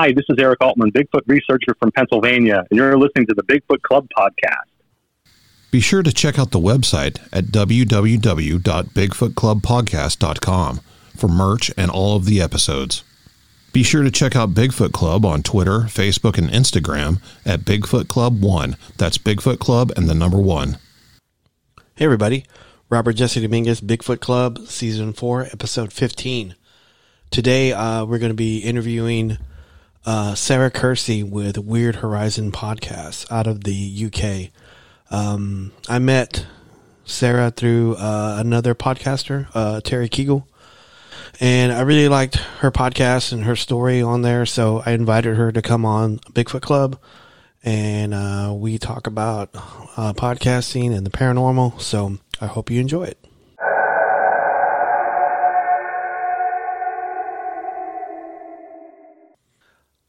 Hi, this is Eric Altman, Bigfoot researcher from Pennsylvania, and you're listening to the Bigfoot Club podcast. Be sure to check out the website at www.bigfootclubpodcast.com for merch and all of the episodes. Be sure to check out Bigfoot Club on Twitter, Facebook, and Instagram at Bigfoot Club 1. That's Bigfoot Club and the number 1. Hey, everybody. Robert Jesse Dominguez, Bigfoot Club, Season 4, Episode 15. Today, uh, we're going to be interviewing uh, Sarah Kersey with Weird Horizon Podcast out of the UK. Um, I met Sarah through uh, another podcaster, uh, Terry Kegel, and I really liked her podcast and her story on there. So I invited her to come on Bigfoot Club, and uh, we talk about uh, podcasting and the paranormal. So I hope you enjoy it.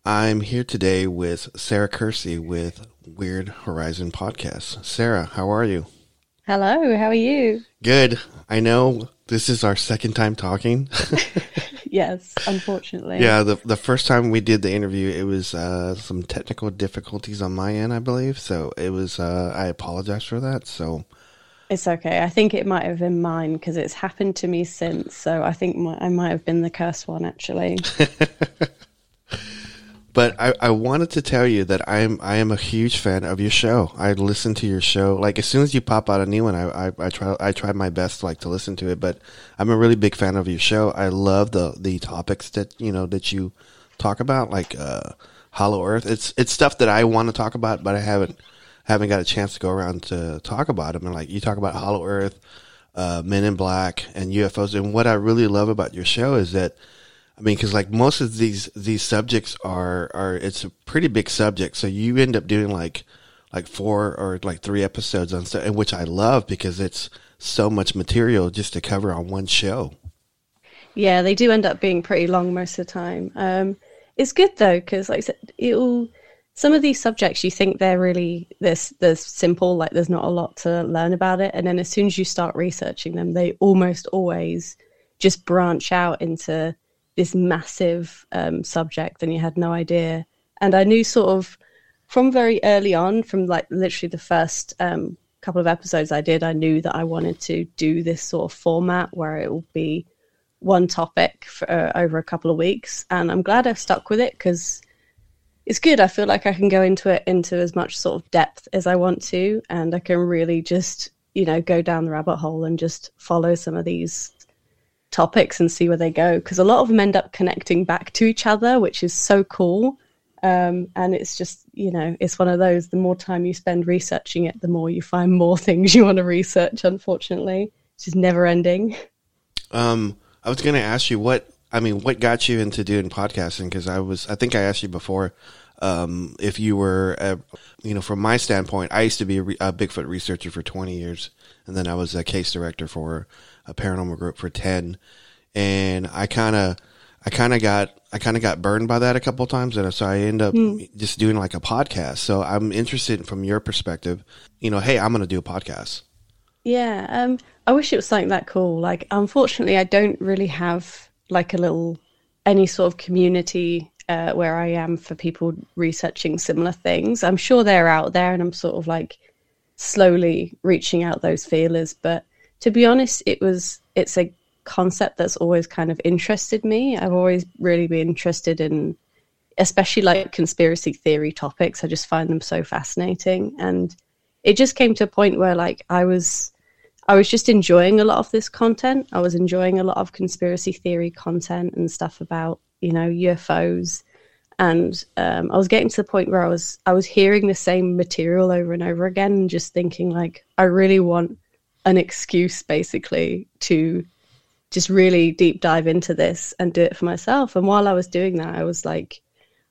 I'm here today with Sarah Kersey with Weird Horizon Podcast. Sarah, how are you? Hello, how are you? Good. I know this is our second time talking. yes, unfortunately. yeah, the the first time we did the interview, it was uh, some technical difficulties on my end, I believe. So it was. Uh, I apologize for that. So it's okay. I think it might have been mine because it's happened to me since. So I think my, I might have been the cursed one actually. But I, I wanted to tell you that I'm I am a huge fan of your show. I listen to your show like as soon as you pop out a new one, I, I, I try I try my best like to listen to it. But I'm a really big fan of your show. I love the the topics that you know that you talk about, like uh, Hollow Earth. It's it's stuff that I want to talk about, but I haven't haven't got a chance to go around to talk about them. And like you talk about Hollow Earth, uh, Men in Black, and UFOs. And what I really love about your show is that I mean, because like most of these these subjects are are it's a pretty big subject, so you end up doing like like four or like three episodes on stuff, which I love because it's so much material just to cover on one show. Yeah, they do end up being pretty long most of the time. Um, it's good though because like I said, it'll some of these subjects you think they're really this they're simple, like there's not a lot to learn about it, and then as soon as you start researching them, they almost always just branch out into this massive um, subject and you had no idea. And I knew sort of from very early on, from like literally the first um, couple of episodes I did, I knew that I wanted to do this sort of format where it will be one topic for uh, over a couple of weeks. And I'm glad I've stuck with it because it's good. I feel like I can go into it into as much sort of depth as I want to, and I can really just you know go down the rabbit hole and just follow some of these topics and see where they go because a lot of them end up connecting back to each other, which is so cool. Um, and it's just, you know, it's one of those the more time you spend researching it, the more you find more things you want to research, unfortunately. It's just never ending. Um, I was going to ask you what, I mean, what got you into doing podcasting? Because I was, I think I asked you before um, if you were, a, you know, from my standpoint, I used to be a, a Bigfoot researcher for 20 years. And then I was a case director for a paranormal group for 10 and I kind of I kind of got I kind of got burned by that a couple times and so I end up mm. just doing like a podcast. So I'm interested from your perspective, you know, hey, I'm going to do a podcast. Yeah, um I wish it was something that cool. Like unfortunately, I don't really have like a little any sort of community uh, where I am for people researching similar things. I'm sure they're out there and I'm sort of like slowly reaching out those feelers, but to be honest, it was it's a concept that's always kind of interested me. I've always really been interested in especially like conspiracy theory topics. I just find them so fascinating and it just came to a point where like I was I was just enjoying a lot of this content. I was enjoying a lot of conspiracy theory content and stuff about, you know, UFOs. And um, I was getting to the point where I was I was hearing the same material over and over again and just thinking like I really want an excuse basically to just really deep dive into this and do it for myself. And while I was doing that, I was like,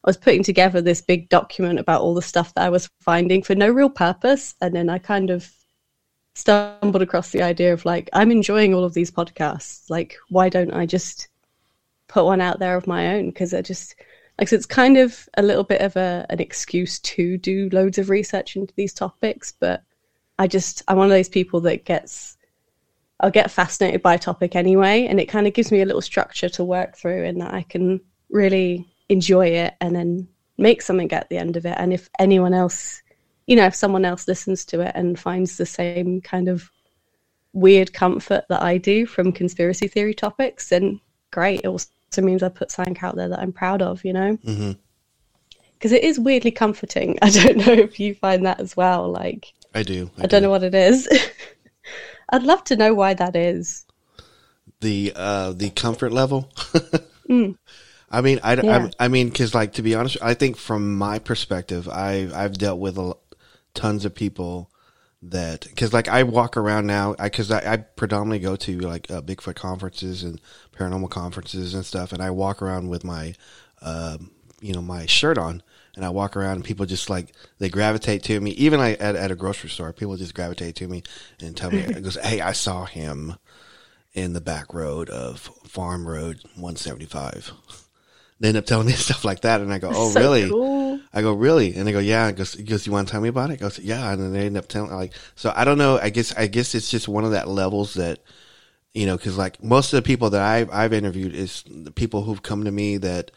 I was putting together this big document about all the stuff that I was finding for no real purpose. And then I kind of stumbled across the idea of like, I'm enjoying all of these podcasts. Like, why don't I just put one out there of my own? Because I just, like, so it's kind of a little bit of a, an excuse to do loads of research into these topics. But I just I'm one of those people that gets I'll get fascinated by a topic anyway, and it kind of gives me a little structure to work through, and that I can really enjoy it and then make something at the end of it. And if anyone else, you know, if someone else listens to it and finds the same kind of weird comfort that I do from conspiracy theory topics, then great. It also means I put something out there that I'm proud of, you know? Mm-hmm. Because it is weirdly comforting. I don't know if you find that as well. Like, I do. I, don't know what it is. I'd love to know why that is. the uh the comfort level. Mm. I mean, I, Yeah. I, I mean, because like to be honest, I think from my perspective, I I've dealt with a, tons of people that because like I walk around now, I because I, I predominantly go to like uh, Bigfoot conferences and paranormal conferences and stuff, and I walk around with my, um, you know, my shirt on. And I walk around, and people just like they gravitate to me. Even like at, at a grocery store, people just gravitate to me and tell me, it goes, "Hey, I saw him in the back road of Farm Road 175. They end up telling me stuff like that, and I go, "Oh, So really?" cool. I go, "Really?" And they go, "Yeah." He goes, goes, "You want to tell me about it?" I goes, "Yeah." And then they end up telling like, so I don't know. I guess I guess it's just one of that levels that you know, because like most of the people that I've I've interviewed is the people who've come to me that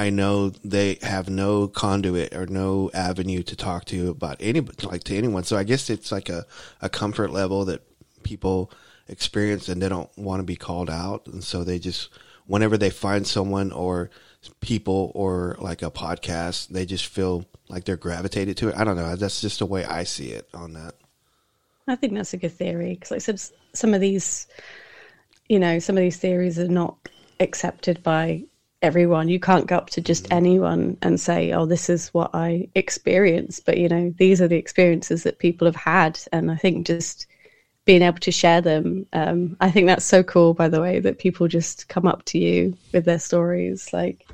I know they have no conduit or no avenue to talk to about any like to anyone. So I guess it's like a, a comfort level that people experience and they don't want to be called out, and so they just whenever they find someone or people or like a podcast, they just feel like they're gravitated to it. I don't know. That's just the way I see it on that. I think that's a good theory because, like I said, s- some of these, you know, some of these theories are not accepted by everyone. You can't go up to just anyone and say, "Oh, this is what I experienced," but you know, these are the experiences that people have had, and I think just being able to share them, um, I think that's so cool. By the way, that people just come up to you with their stories, like.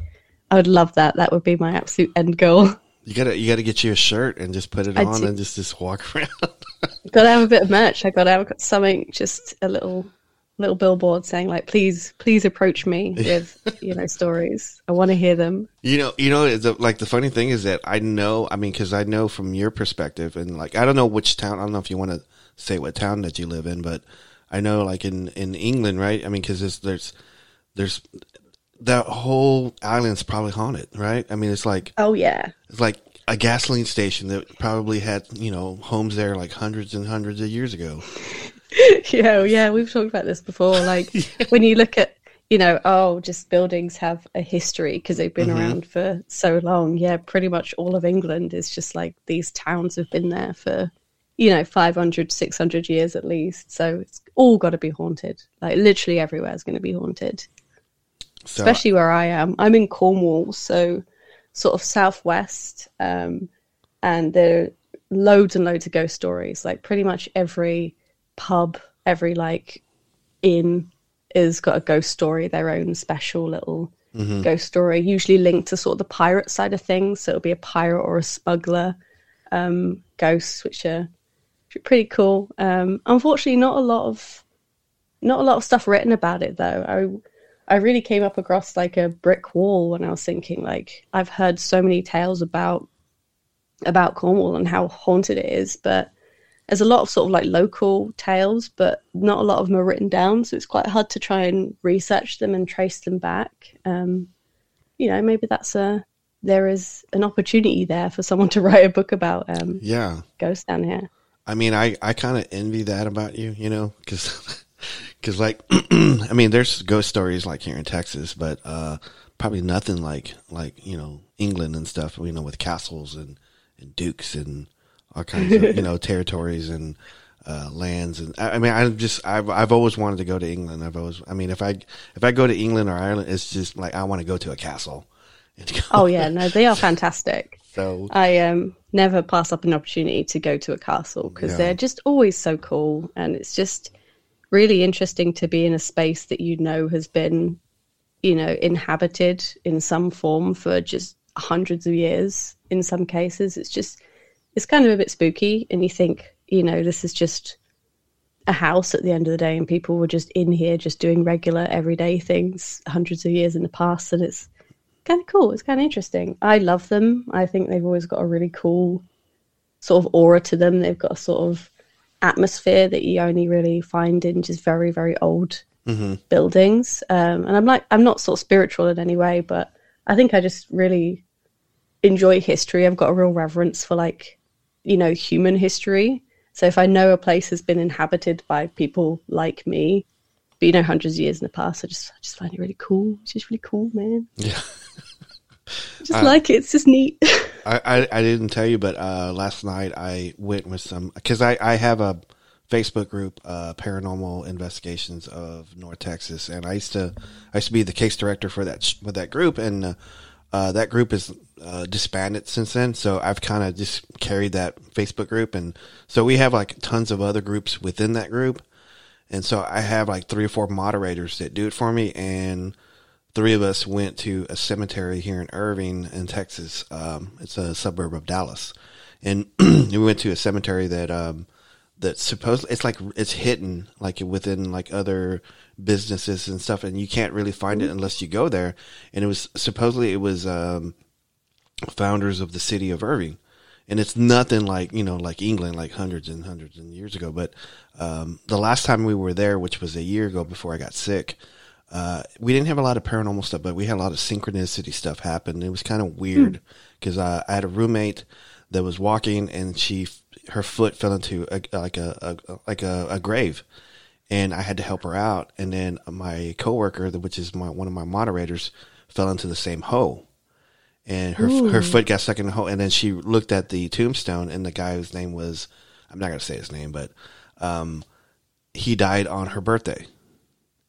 I would love that. That would be my absolute end goal. You gotta you gotta get you a shirt and just put it I on do. and just just walk around. gotta have a bit of merch. I gotta have something, just a little little billboard saying like, please, please approach me with you know stories. I want to hear them. You know, you know, the, like the funny thing is that I know. I mean, because I know from your perspective, and like I don't know which town. I don't know if you want to say what town that you live in, but I know, like in in England, right? I mean, because there's there's there's that whole island's probably haunted, right? I mean, it's like Oh yeah, it's like a gasoline station that probably had you know homes there like hundreds and hundreds of years ago. yeah, yeah. We've talked about this before. Like when you look at you know, oh, just buildings have a history because they've been around for so long. Yeah, pretty much all of England is just like these towns have been there for, you know, 500, 600 years at least. So it's all got to be haunted. Like literally everywhere is going to be haunted. So especially where I am. I'm in Cornwall, so sort of southwest, um, and there are loads and loads of ghost stories. Like pretty much every pub, every like inn is got a ghost story, their own special little ghost story, usually linked to sort of the pirate side of things. So it'll be a pirate or a smuggler um, ghosts, which are, which are pretty cool. Um, unfortunately, not a lot of not a lot of stuff written about it though. I I really came up across like a brick wall when I was thinking like I've heard so many tales about about Cornwall and how haunted it is, but there's a lot of sort of like local tales, but not a lot of them are written down, so it's quite hard to try and research them and trace them back. Um, you know, maybe that's a there is an opportunity there for someone to write a book about um, yeah, ghosts down here. I mean, I, I kind of envy that about you, you know, because because like, I mean, there's ghost stories like here in Texas, but uh, probably nothing like like you know England and stuff, you know, with castles and, and dukes and all kinds of you know territories and uh, lands and I, I mean, I just I've I've always wanted to go to England. I've always, I mean, if I if I go to England or Ireland, it's just like I want to go to a castle. Oh yeah, no, they are fantastic. so I um never pass up an opportunity to go to a castle because Yeah. they're just always so cool, and it's just really interesting to be in a space that you know has been, you know, inhabited in some form for just hundreds of years. In some cases, it's just it's kind of a bit spooky, and you think, you know, this is just a house at the end of the day, and people were just in here just doing regular everyday things hundreds of years in the past, and it's kind of cool. It's kind of interesting. I love them. I think they've always got a really cool sort of aura to them. They've got a sort of atmosphere that you only really find in just very, very old buildings. Um, and I'm like, I'm not sort of spiritual in any way, but I think I just really enjoy history. I've got a real reverence for like, you know, human history. So if I know a place has been inhabited by people like me, but you know, hundreds of years in the past, I just I just find it really cool. It's just really cool, man. Yeah. just I, like it. It's just neat. I, I, I didn't tell you, but uh, last night I went with some because I I have a Facebook group, uh, Paranormal Investigations of North Texas, and I used to I used to be the case director for that with that group, and uh, uh, that group is uh, disbanded since then. So I've kind of just carried that Facebook group, and so we have like tons of other groups within that group, and so I have like three or four moderators that do it for me, and three of us went to a cemetery here in Irving, in Texas. Um, it's a suburb of Dallas, and we went to a cemetery that. Um, that supposedly it's like it's hidden like within like other businesses and stuff and you can't really find it unless you go there. And it was supposedly it was um, founders of the city of irving. And it's nothing like you know like england like hundreds and hundreds of years ago. But um, the last time we were there which was a year ago before i got sick uh, we didn't have a lot of paranormal stuff but we had a lot of synchronicity stuff happen. It was kind of weird because hmm. uh, i had a roommate that was walking and she her foot fell into a, like a, a like a, a, grave, and I had to help her out. And then my coworker, which is my one of my moderators, fell into the same hole, and her Ooh. her foot got stuck in the hole. And then she looked at the tombstone, and the guy whose name was I'm not gonna say his name, but um, he died on her birthday.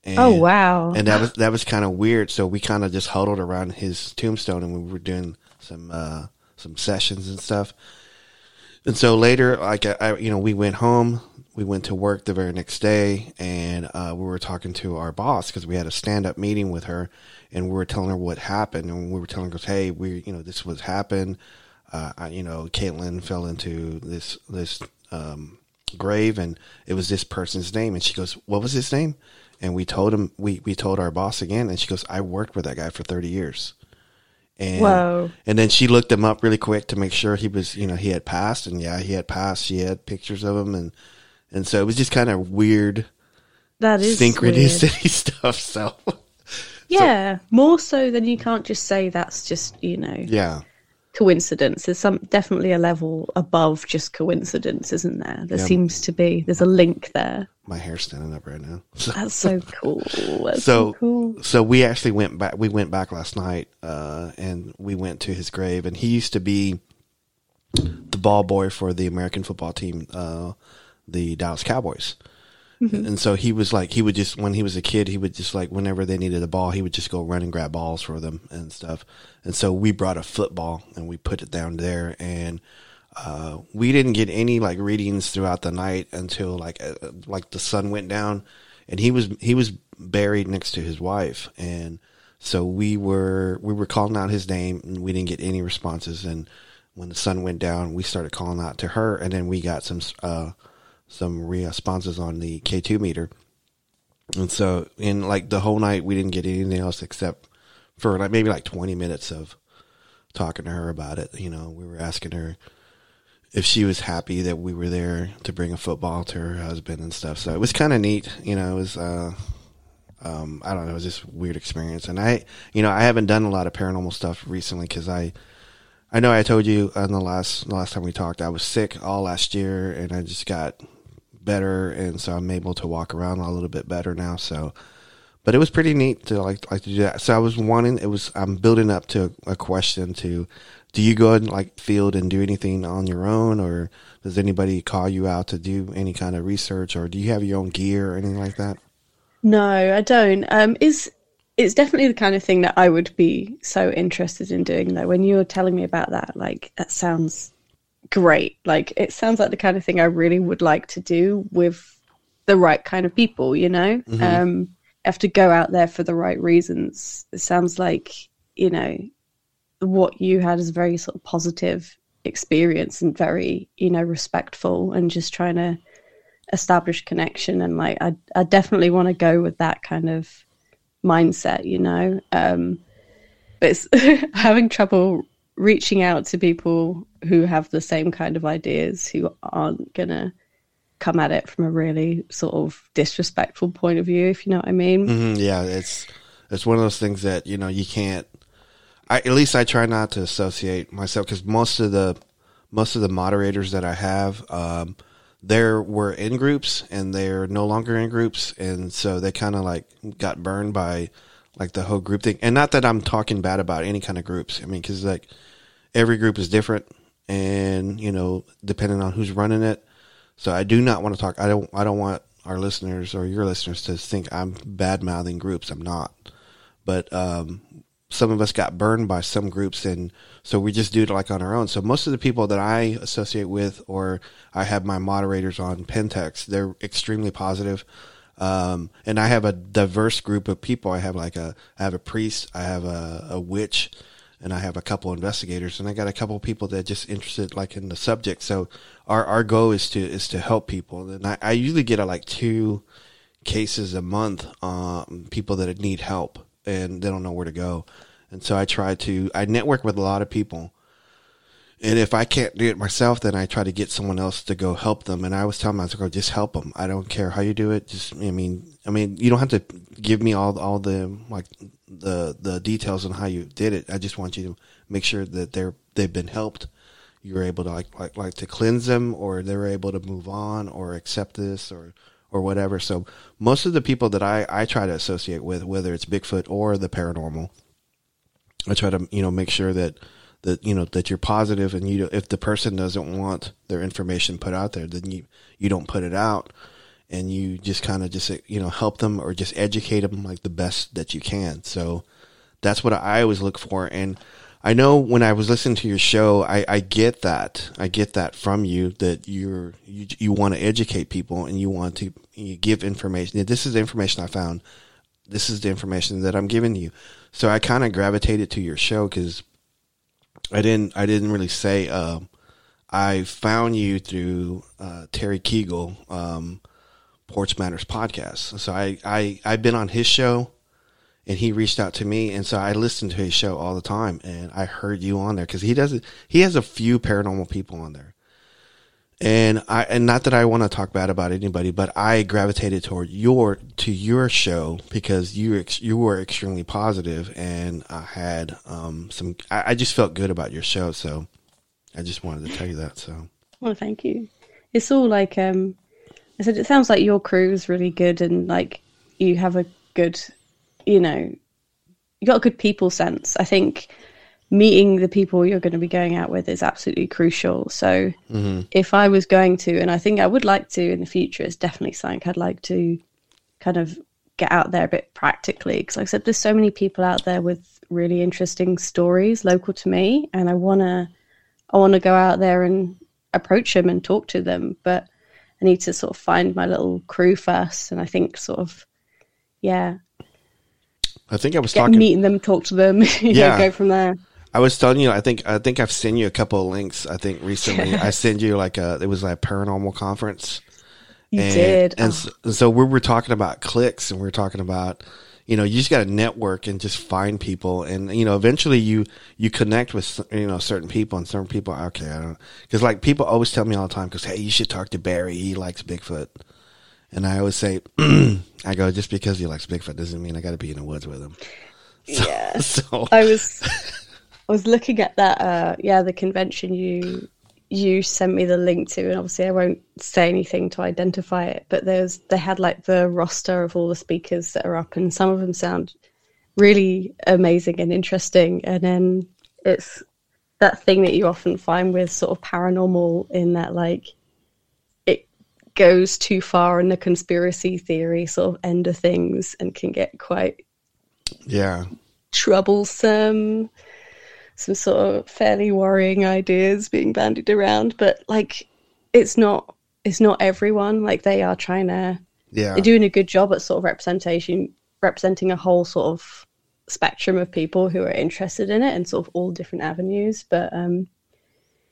And, oh wow! And that was that was kind of weird. So we kind of just huddled around his tombstone, and we were doing some uh, some sessions and stuff. And so later, like I, you know, we went home. We went to work the very next day, and uh, we were talking to our boss because we had a stand-up meeting with her, and we were telling her what happened, and we were telling her, "Hey, we, you know, this was happened. Uh, I, you know, Caitlin fell into this this um, grave, and it was this person's name." And she goes, "What was his name?" And we told him, we we told our boss again, and she goes, "I worked with that guy for thirty years." And, Whoa. And then she looked him up really quick to make sure he was, you know, he had passed. And yeah, he had passed. She had pictures of him. And, and so it was just kind of weird. That is synchronicity weird. stuff. So, yeah, so, more so than you can't just say that's just, you know, yeah, coincidence. There's some definitely a level above just coincidence, isn't there? There yeah. seems to be. There's a link there. My hair's standing up right now. So, That's so cool. That's so, so cool. So we actually went back. We went back last night, uh, and we went to his grave. And he used to be the ball boy for the American football team, uh, the Dallas Cowboys. Mm-hmm. And so he was like, he would just, when he was a kid, he would just like, whenever they needed a ball, he would just go run and grab balls for them and stuff. And so we brought a football and we put it down there and, uh, we didn't get any like readings throughout the night until like, uh, like the sun went down and he was, he was buried next to his wife. And so we were, we were calling out his name and we didn't get any responses. And when the sun went down, we started calling out to her and then we got some, uh, some responses on the K2 meter. And so in like the whole night, we didn't get anything else except for like maybe like 20 minutes of talking to her about it. You know, we were asking her if she was happy that we were there to bring a football to her husband and stuff. So it was kind of neat. You know, it was, uh, um, I don't know, it was just weird experience. And I, you know, I haven't done a lot of paranormal stuff recently because I, I know I told you on the last the last time we talked, I was sick all last year, and I just got better, and so I'm able to walk around a little bit better now. So, but it was pretty neat to like like to do that. So I was wanting it was I'm building up to a question to do you go and like field and do anything on your own or does anybody call you out to do any kind of research or do you have your own gear or anything like that? No, I don't. Um, is it's definitely the kind of thing that I would be so interested in doing though. When you were telling me about that, like that sounds great. Like it sounds like the kind of thing I really would like to do with the right kind of people, you know? Mm-hmm. Um have to go out there for the right reasons. It sounds like, you know, what you had is a very sort of positive experience and very, you know, respectful and just trying to establish connection and like I I definitely want to go with that kind of mindset, you know. Um but it's having trouble reaching out to people who have the same kind of ideas who aren't gonna come at it from a really sort of disrespectful point of view if you know what i mean. Mm-hmm, yeah it's it's one of those things that you know you can't I, at least I try not to associate myself because most of the most of the moderators that I have, um, there were in groups and they're no longer in groups, and so they kind of like got burned by like the whole group thing. And not that I'm talking bad about any kind of groups. I mean, because like every group is different, and you know, depending on who's running it. So I do not want to talk. I don't. I don't want our listeners or your listeners to think I'm bad mouthing groups. I'm not. But um, some of us got burned by some groups and so we just do it like on our own so most of the people that i associate with or i have my moderators on pentex they're extremely positive um, and i have a diverse group of people i have like a i have a priest i have a, a witch and i have a couple investigators and i got a couple people that just interested like in the subject so our our goal is to is to help people and i, I usually get a, like two cases a month um, people that need help and they don't know where to go. And so I try to I network with a lot of people. And if I can't do it myself, then I try to get someone else to go help them. And I was telling myself, "Go, just help them. I don't care how you do it. Just, I mean, I mean, you don't have to give me all all the like the the details on how you did it. I just want you to make sure that they're they've been helped. You're able to like like like to cleanse them, or they're able to move on, or accept this, or or whatever. So most of the people that I, I try to associate with, whether it's Bigfoot or the paranormal, I try to, you know, make sure that, that, you know, that you're positive and you, if the person doesn't want their information put out there, then you, you don't put it out and you just kind of just, you know, help them or just educate them like the best that you can. So that's what I always look for. And, I know when I was listening to your show, I, I get that. I get that from you that you're you, you want to educate people and you want to you give information. This is the information I found. This is the information that I'm giving you. So I kind of gravitated to your show because I didn't I didn't really say. Uh, I found you through uh, Terry Kegel, um, Porch Matters podcast. So I, I I've been on his show and he reached out to me and so i listened to his show all the time and i heard you on there because he does he has a few paranormal people on there and i and not that i want to talk bad about anybody but i gravitated toward your to your show because you you were extremely positive and i had um some I, I just felt good about your show so i just wanted to tell you that so well thank you it's all like um i said it sounds like your crew is really good and like you have a good you know, you got a good people sense. I think meeting the people you're going to be going out with is absolutely crucial. So mm-hmm. if I was going to, and I think I would like to in the future, it's definitely something I'd like to kind of get out there a bit practically. Because like I said, there's so many people out there with really interesting stories local to me, and I wanna, I wanna go out there and approach them and talk to them, but I need to sort of find my little crew first. And I think sort of, yeah, I think I was Get talking meeting them, talk to them, yeah, go from there. I was telling you, I think I think I've sent you a couple of links. I think recently I sent you like a it was like a paranormal conference. You and, did, and oh. so, so, we were talking about clicks, and we are talking about you know you just got to network and just find people, and you know eventually you you connect with you know certain people, and certain people okay I don't because like people always tell me all the time because hey you should talk to Barry he likes Bigfoot. And I always say, I go, just because he likes Bigfoot doesn't mean I got to be in the woods with him. So, yeah. So I was, I was looking at that. Uh, yeah, the convention you you sent me the link to, and obviously I won't say anything to identify it. But there's they had like the roster of all the speakers that are up, and some of them sound really amazing and interesting. And then it's that thing that you often find with sort of paranormal in that like it goes too far in the conspiracy theory sort of end of things and can get quite yeah troublesome some sort of fairly worrying ideas being bandied around but like it's not it's not everyone like they are trying to yeah they're doing a good job at sort of representation representing a whole sort of spectrum of people who are interested in it and sort of all different avenues but um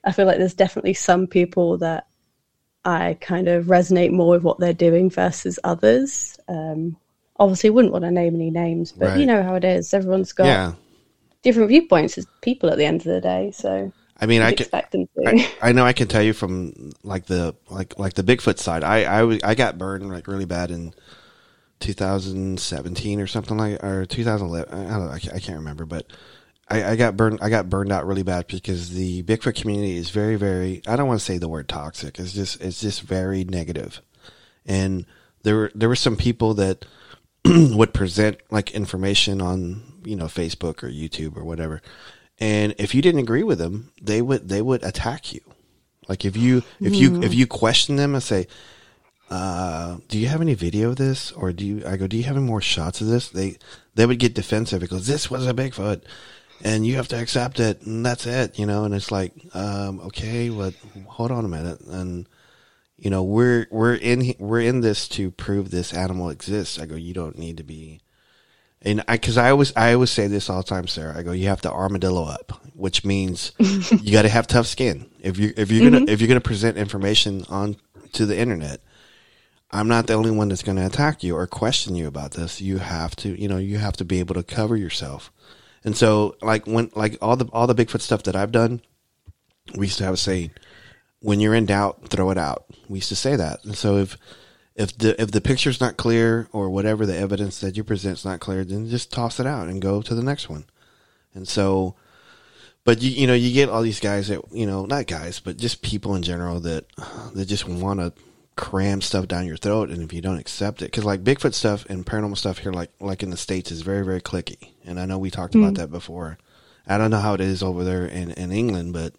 i feel like there's definitely some people that I kind of resonate more with what they're doing versus others. Um, obviously, wouldn't want to name any names, but right. you know how it is. Everyone's got yeah. Different viewpoints as people at the end of the day. So I mean, I can, I, I, know I can tell you from like the like like the Bigfoot side. I I, I got burned like really bad in 2017 or something like or 2011. I don't know. I can't, I can't remember, but I, I got burned. I got burned out really bad because the Bigfoot community is very, very. I don't want to say the word toxic. It's just, it's just very negative. And there were, there were some people that would present like information on, you know, Facebook or YouTube or whatever. And if you didn't agree with them, they would, they would attack you. Like if you, if you, if you question them and say, uh, do you have any video of this? Or do you, I go, do you have any more shots of this? They, they would get defensive because this was a Bigfoot and you have to accept it and that's it, you know, and it's like, um, okay, but hold on a minute. And, you know, we're, we're in, we're in this to prove this animal exists. I go, you don't need to be, and I, cause I always, I always say this all the time, Sarah. I go, you have to armadillo up, which means you got to have tough skin. If you, if you're going to, mm-hmm. if you're going to present information on to the internet, I'm not the only one that's going to attack you or question you about this. You have to, you know, you have to be able to cover yourself. And so, like when, like all the all the Bigfoot stuff that I've done, we used to have a saying: "When you're in doubt, throw it out." We used to say that. And so, if if the if the picture's not clear or whatever the evidence that you present's not clear, then just toss it out and go to the next one. And so, but you you know you get all these guys that you know not guys but just people in general that that just want to cram stuff down your throat. And if you don't accept it because like bigfoot stuff and paranormal stuff here like like in the states is very very clicky. And i know we talked about hmm. that before. I don't know how it is over there in, in england but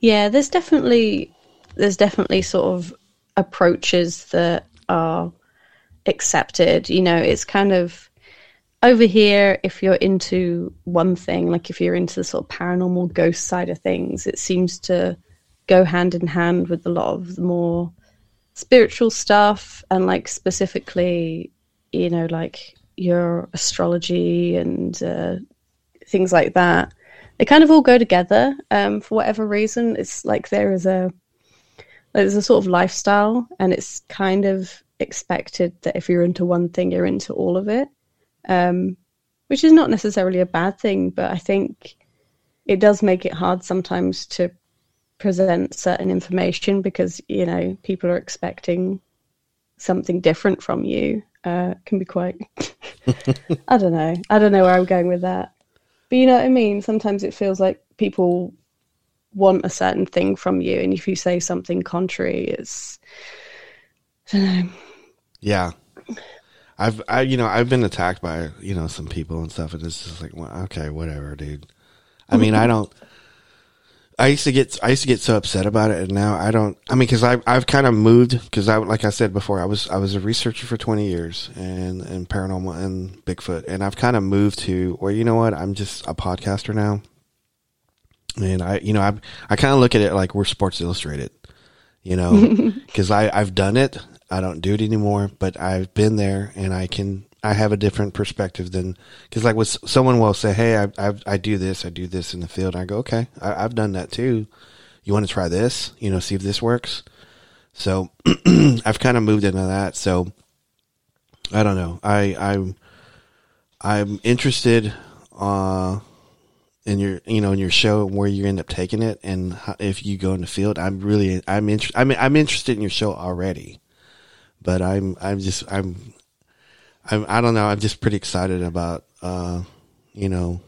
Yeah, there's definitely there's definitely sort of approaches that are accepted. You know, it's kind of over here if you're into one thing, like if you're into the sort of paranormal ghost side of things, it seems to go hand in hand with a lot of the more spiritual stuff and like specifically, you know, like your astrology and uh, things like that they kind of all go together um, for whatever reason. It's like there is a there's a sort of lifestyle, and it's kind of expected that if you're into one thing, you're into all of it, um, which is not necessarily a bad thing. But I think it does make it hard sometimes to present certain information because you know people are expecting something different from you. Uh, can be quite. I don't know. I don't know where I'm going with that. But you know what I mean? Sometimes it feels like people want a certain thing from you, and if you say something contrary, it's I don't know. yeah i've i you know i've been attacked by you know some people and stuff and it's just like well, okay whatever dude i mean i don't I used to get I used to get so upset about it, and now I don't. I mean, because I I've kind of moved because I like I said before, I was I was a researcher for twenty years and and paranormal and Bigfoot, and I've kind of moved to where you know what I'm just a podcaster now, and I you know I I kind of look at it like we're Sports Illustrated, you know, because I I've done it. I don't do it anymore, but I've been there, and I can I have a different perspective than because like with someone will say, "Hey, I, I I do this, I do this in the field." And I go, "Okay, I, I've done that too. You want to try this? You know, see if this works." So I've kind of moved into that. So I don't know. I I'm I'm interested uh in your you know in your show and where you end up taking it and how, if you go in the field. I'm really I'm interested. I'm I'm interested in your show already, but I'm I'm just I'm I, I don't know. I'm just pretty excited about, uh, you know,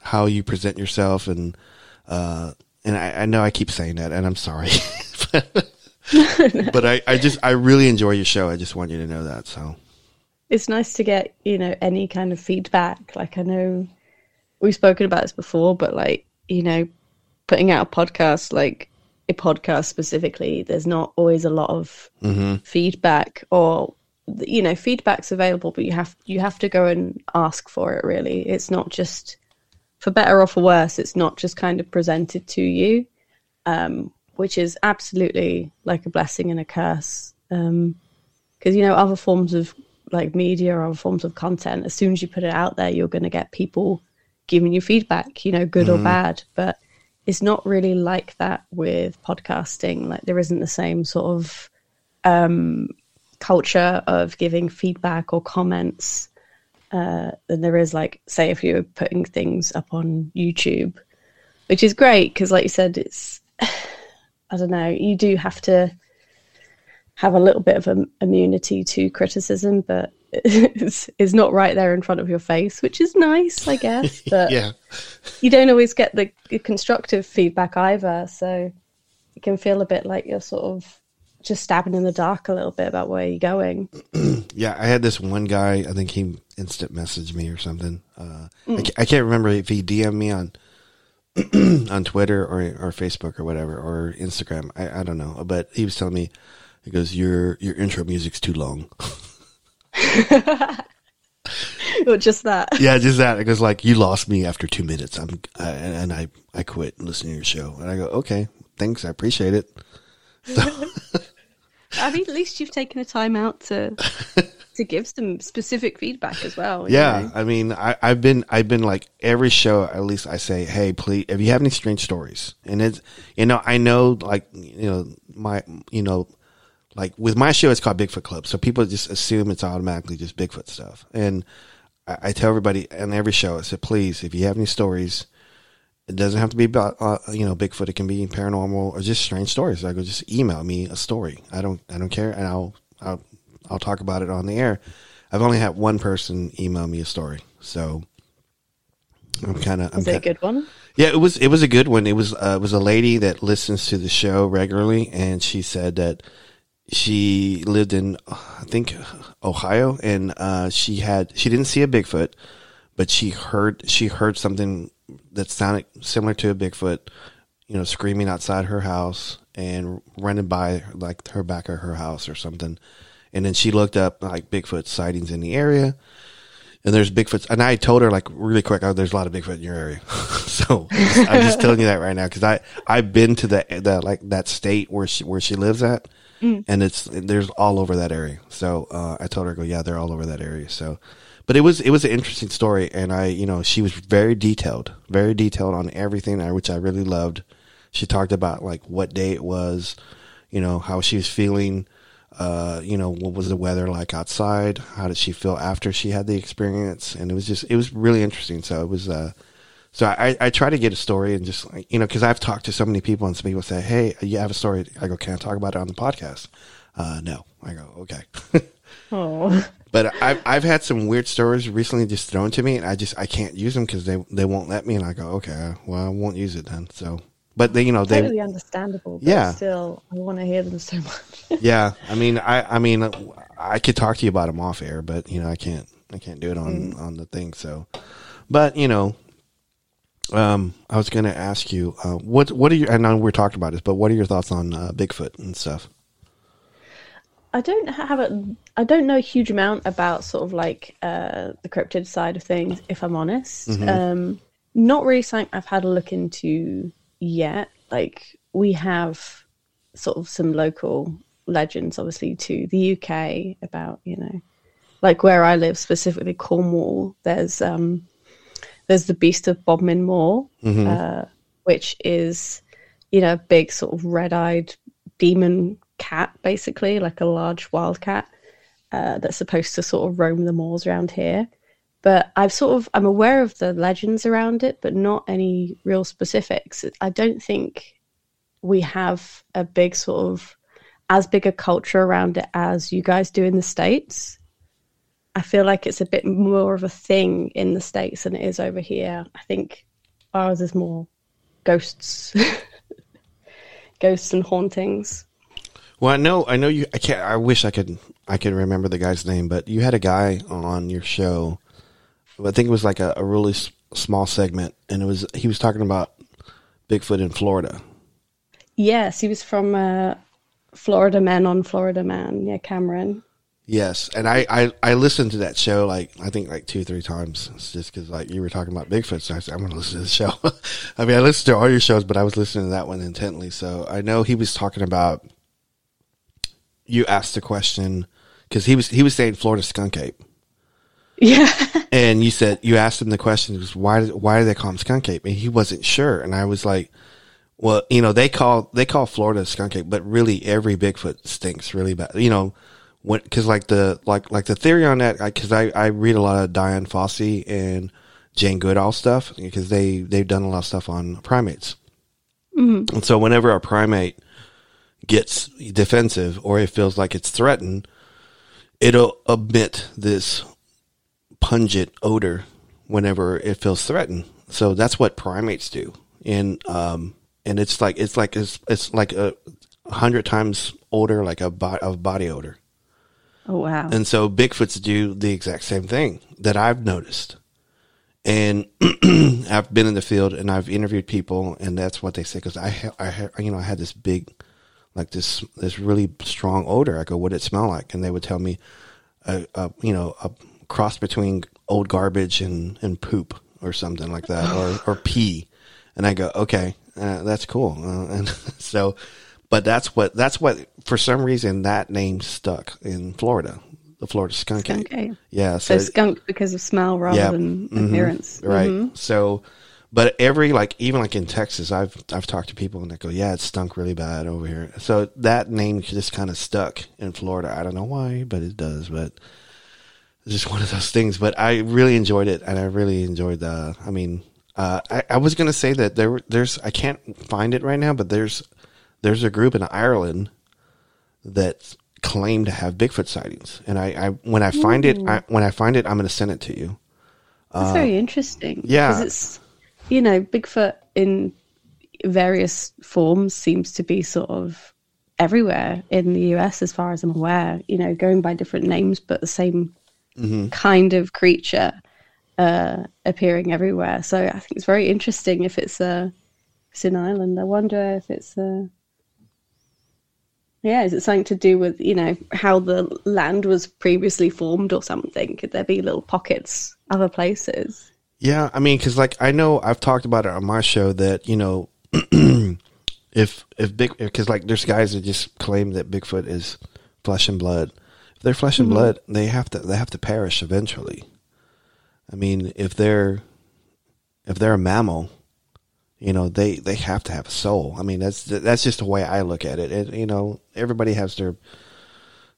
how you present yourself, and uh, and I, I know I keep saying that, and I'm sorry, but I, I just I really enjoy your show. I just want you to know that. So It's nice to get you know any kind of feedback. Like I know we've spoken about this before, but like you know, putting out a podcast, like a podcast specifically, there's not always a lot of feedback or you know feedback's available but you have you have to go and ask for it really. It's not just for better or for worse it's not just kind of presented to you um which is absolutely like a blessing and a curse um because you know other forms of like media or other forms of content as soon as you put it out there you're going to get people giving you feedback you know good or bad but it's not really like that with podcasting. Like there isn't the same sort of culture of giving feedback or comments uh, than there is like say if you're putting things up on youtube which is great because like you said it's i don't know you do have to have a little bit of immunity to criticism but is, is not right there in front of your face, which is nice, I guess. But yeah. you don't always get the, constructive feedback either. So it can feel a bit like you're sort of just stabbing in the dark a little bit about where you're going. Yeah, I had this one guy. I think he instant messaged me or something. Uh, I, ca- I can't remember if he DM'd me on on Twitter or or Facebook or whatever or Instagram. I, I don't know, but he was telling me he goes, "Your your intro music's too long." or just that. yeah, just that. It goes like, "You lost me after two minutes." I'm I, and I I quit listening to your show, and I go, "Okay, thanks, I appreciate it." I mean, at least you've taken a time out to to give some specific feedback as well. Yeah, know? I mean, I, I've been, I've been like every show. At least I say, hey, please, if you have any strange stories, and it's, you know, I know, like, you know, my, you know, like with my show, it's called Bigfoot Club, so people just assume it's automatically just Bigfoot stuff, and I, I tell everybody on every show, I said, please, if you have any stories, it doesn't have to be about, uh, you know, Bigfoot. It can be paranormal or just strange stories. I go, just email me a story. I don't, I don't care, and I'll, I'll, I'll talk about it on the air. I've only had one person email me a story, so I'm kind of. Is it a good one? Yeah, it was. It was a good one. It was. Uh, it was a lady that listens to the show regularly, and she said that she lived in, I think, Ohio, and uh, she had. She didn't see a Bigfoot, but she heard. She heard something that sounded similar to a Bigfoot. You know, screaming outside her house and running by like her back of her house or something. And then she looked up like Bigfoot sightings in the area and there's Bigfoot, And I told her like really quick, oh, there's a lot of Bigfoot in your area. so I'm just telling you that right now because I I've been to the the like that state where she where she lives at, and it's there's all over that area. So uh, I told her, I go, yeah, they're all over that area. So, but it was it was an interesting story, and I you know she was very detailed, very detailed on everything, which I really loved. She talked about like what day it was, you know how she was feeling uh, you know, what was the weather like outside? How did she feel after she had the experience? And it was just, it was really interesting. So it was, uh, so I, I try to get a story and just like, you know, cause I've talked to so many people and some people say, Hey, you have a story. I go, can I talk about it on the podcast? Uh, no, I go, okay. Oh, but I've, I've had some weird stories recently just thrown to me and I just, I can't use them cause they, they won't let me. And I go, okay, well, I won't use it then. So, but they, you know, they, totally understandable. But Yeah. still, I want to hear them so much. yeah i mean i i mean i could talk to you about them off air but you know i can't i can't do it on on the thing so but you know um i was gonna ask you uh what what are your i know we're talking about this but what are your thoughts on uh, bigfoot and stuff I don't have a, I don't know a huge amount about sort of like uh, the cryptid side of things, if I'm honest. Um, not really something I've had a look into yet. Like we have sort of some local legends, obviously, to the UK about you know, like where I live, specifically Cornwall. There's um, there's the Beast of Bodmin Moor, uh, which is you know a big sort of red-eyed demon cat, basically like a large wild cat uh, that's supposed to sort of roam the moors around here. But I've sort of I'm aware of the legends around it, but not any real specifics. I don't think we have a big sort of as big a culture around it as you guys do in the states. I feel like it's a bit more of a thing in the states than it is over here. I think ours is more ghosts, ghosts and hauntings. well i know i know you i can't i wish i could i could remember the guy's name but you had a guy on your show i think it was like a, a really s- small segment and it was he was talking about bigfoot in florida Yes, he was from uh, Florida Man on Florida Man. Yeah, Cameron. Yes, and I, I I listened to that show like I think like two or three times. It's just because like you were talking about Bigfoot, so I said I'm going to listen to the show. I mean, I listened to all your shows, but I was listening to that one intently. So I know he was talking about. You asked the question because he was he was saying Florida skunk ape, Yeah. and you said you asked him the question was why why do they call him skunk ape, and he wasn't sure, and I was like. Well, you know, they call they call Florida skunk ape, but really every Bigfoot stinks really bad. You know, when because like the like like the theory on that because I, I read a lot of Dian Fossey and Jane Goodall stuff because they they've done a lot of stuff on primates, and so whenever a primate gets defensive or it feels like it's threatened, it'll emit this pungent odor whenever it feels threatened. So that's what primates do, and um, and it's like it's like it's, it's like a hundred times odor, like a bo- of body odor. Oh wow. And so Bigfoots do the exact same thing that I've noticed. And I've been in the field and I've interviewed people, and that's what they say. Because I, ha- I, ha- you know, I had this big, like this, this really strong odor. I go, "What did it smell like?" And they would tell me, a, a you know, a cross between old garbage and and poop or something like that, or or pee. And I go, "Okay, uh, that's cool." Uh, and so, but that's what that's what for some reason that name stuck in Florida, the Florida skunk, ape. Skunk ape. Yeah, So so skunk because of smell rather Yeah. than Mhm. appearance. right. Mhm. So, but every like even like in Texas, I've I've talked to people and they go, yeah, it stunk really bad over here. So that name just kind of stuck in Florida. I don't know why, but it does. But it's just one of those things. But I really enjoyed it, and I really enjoyed the. I mean, uh, I, I was gonna say that there there's I can't find it right now, but there's there's a group in Ireland that claim to have Bigfoot sightings, and I, I when I find it, I, when I find it, I'm gonna send it to you. That's very interesting. Uh, yeah. Because it's, you know, Bigfoot in various forms seems to be sort of everywhere in the US, as far as I'm aware, you know, going by different names, but the same Mm-hmm. kind of creature uh, appearing everywhere. So I think it's very interesting if it's, uh, it's in Ireland. I wonder if it's. Uh, yeah, is it something to do with you know how the land was previously formed or something? Could there be little pockets other places? Yeah, I mean, because like I know I've talked about it on my show that you know, if if big because like there's guys that just claim that Bigfoot is flesh and blood. If they're flesh and mm-hmm. blood, they have to they have to perish eventually. I mean, if they're if they're a mammal, you know they they have to have a soul. I mean, that's that's just the way I look at it. And you know, everybody has their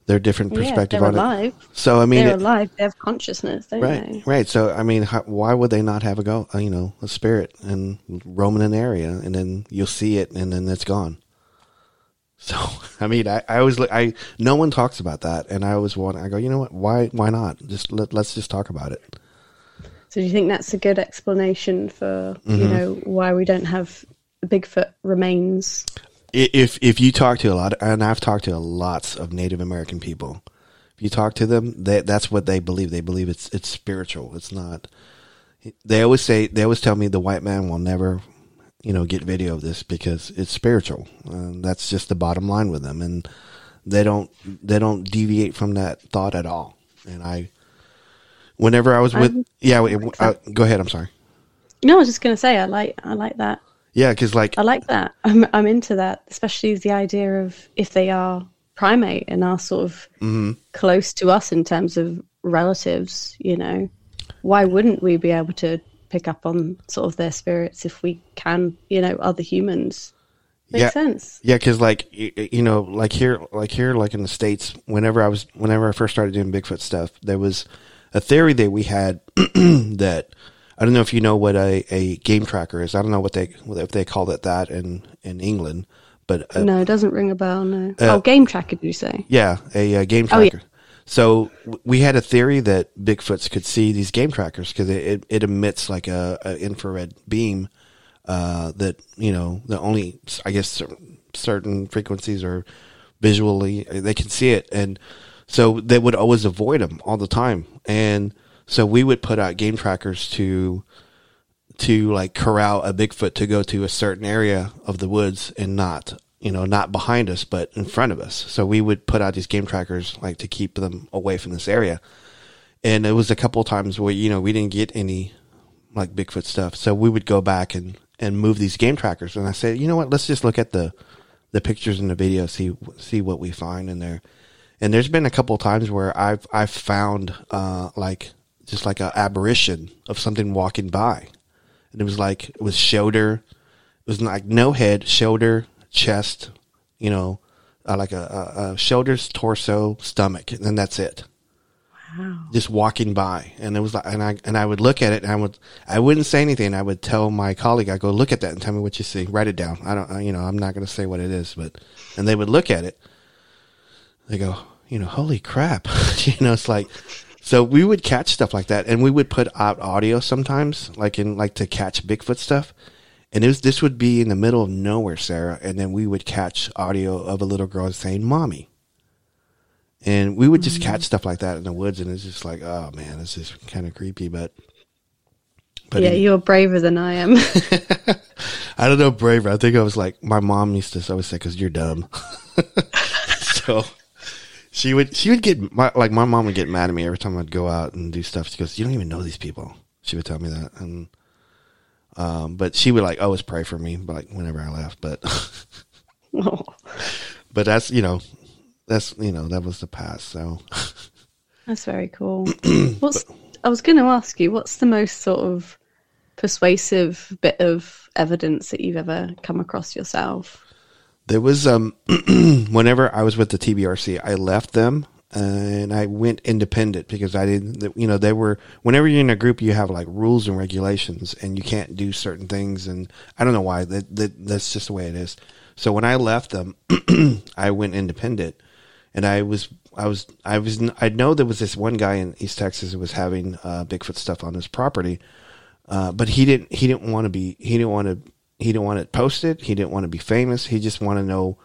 their different perspective yeah, on they're it. alive. So I mean, they're it- alive. They have consciousness, don't Right, they? right. So I mean, how, why would they not have a go? uh, You know, a spirit and roaming an area, and then you'll see it, and then it's gone. So I mean, I, I always I no one talks about that, and I always want. I go, you know what? Why why not? Just let, let's just talk about it. So do you think that's a good explanation for Mm-hmm. you know why we don't have Bigfoot remains? If if you talk to a lot, and I've talked to lots of Native American people, if you talk to them, they, that's what they believe. They believe it's it's spiritual. It's not. They always say they always tell me the white man will never, you know, get video of this because it's spiritual. And that's just the bottom line with them, and they don't they don't deviate from that thought at all. And I, whenever I was with, I'm- yeah, wait, uh, go ahead. I'm sorry. No, I was just going to say I like I like that. Yeah, because like I like that. I'm I'm into that, especially the idea of if they are primate and are sort of Mm-hmm. close to us in terms of relatives. You know, why wouldn't we be able to pick up on sort of their spirits if we can? You know, other humans. Makes Yeah. sense. Yeah, because like y- y- you know, like here, like here, like in the states, whenever I was, whenever I first started doing Bigfoot stuff, there was a theory that we had that I don't know if you know what a, a game tracker is. I don't know what they if they call it that in in England, but uh, no, it doesn't ring a bell. No. Uh, oh, game tracker, do you say? yeah, a, uh game Oh, yeah. tracker. So w- we had a theory that Bigfoots could see these game trackers because it, it, it emits like a, a infrared beam uh, that you know the only I guess certain frequencies or visually they can see it, and so they would always avoid them all the time, and so we would put out game trackers to to like corral a Bigfoot to go to a certain area of the woods and not, you know, not behind us, but in front of us. So we would put out these game trackers like to keep them away from this area. And it was a couple times where, you know, we didn't get any like Bigfoot stuff. So we would go back and, and move these game trackers. And I said, you know what, let's just look at the, the pictures and the video, see, see what we find in there. And there's been a couple of times where I've, I've found, uh, like, just like an aberration of something walking by. And it was like it was shoulder it was like no head shoulder chest you know uh, like a, a, a shoulders torso stomach and then that's it. Wow. just walking by. And it was like and i and i would look at it and i would i wouldn't say anything. I would tell my colleague i go look at that and tell me what you see. Write it down. I don't you know i'm not going to say what it is but and they would look at it they go you know, holy crap. you know, it's like, so we would catch stuff like that and we would put out audio sometimes, like in, like to catch Bigfoot stuff. And it was, this would be in the middle of nowhere, Sarah. And then we would catch audio of a little girl saying, mommy. And we would just catch mm-hmm. stuff like that in the woods. And it's just like, oh man, this is kind of creepy, but, but yeah, in- you're braver than I am. I don't know, braver. I think I was like, my mom used to always say, "Cause you're dumb." so she would, she would get my, like my mom would get mad at me every time I'd go out and do stuff. She goes, "You don't even know these people." She would tell me that, and um, but she would like always pray for me, like whenever I left. But but that's you know, that's you know that was the past. So that's very cool. What's I was going to ask you, what's the most sort of persuasive bit of evidence that you've ever come across yourself? There was um whenever I was with the TBRC, I left them and I went independent because I didn't you know they were whenever you're in a group you have like rules and regulations and you can't do certain things and I don't know why that, that that's just the way it is. So when I left them, I went independent and I was I was I was I know there was this one guy in East Texas who was having uh, Bigfoot stuff on his property, uh, but he didn't he didn't want to be he didn't want to he didn't want it posted. He didn't want to be famous. He just wanted to know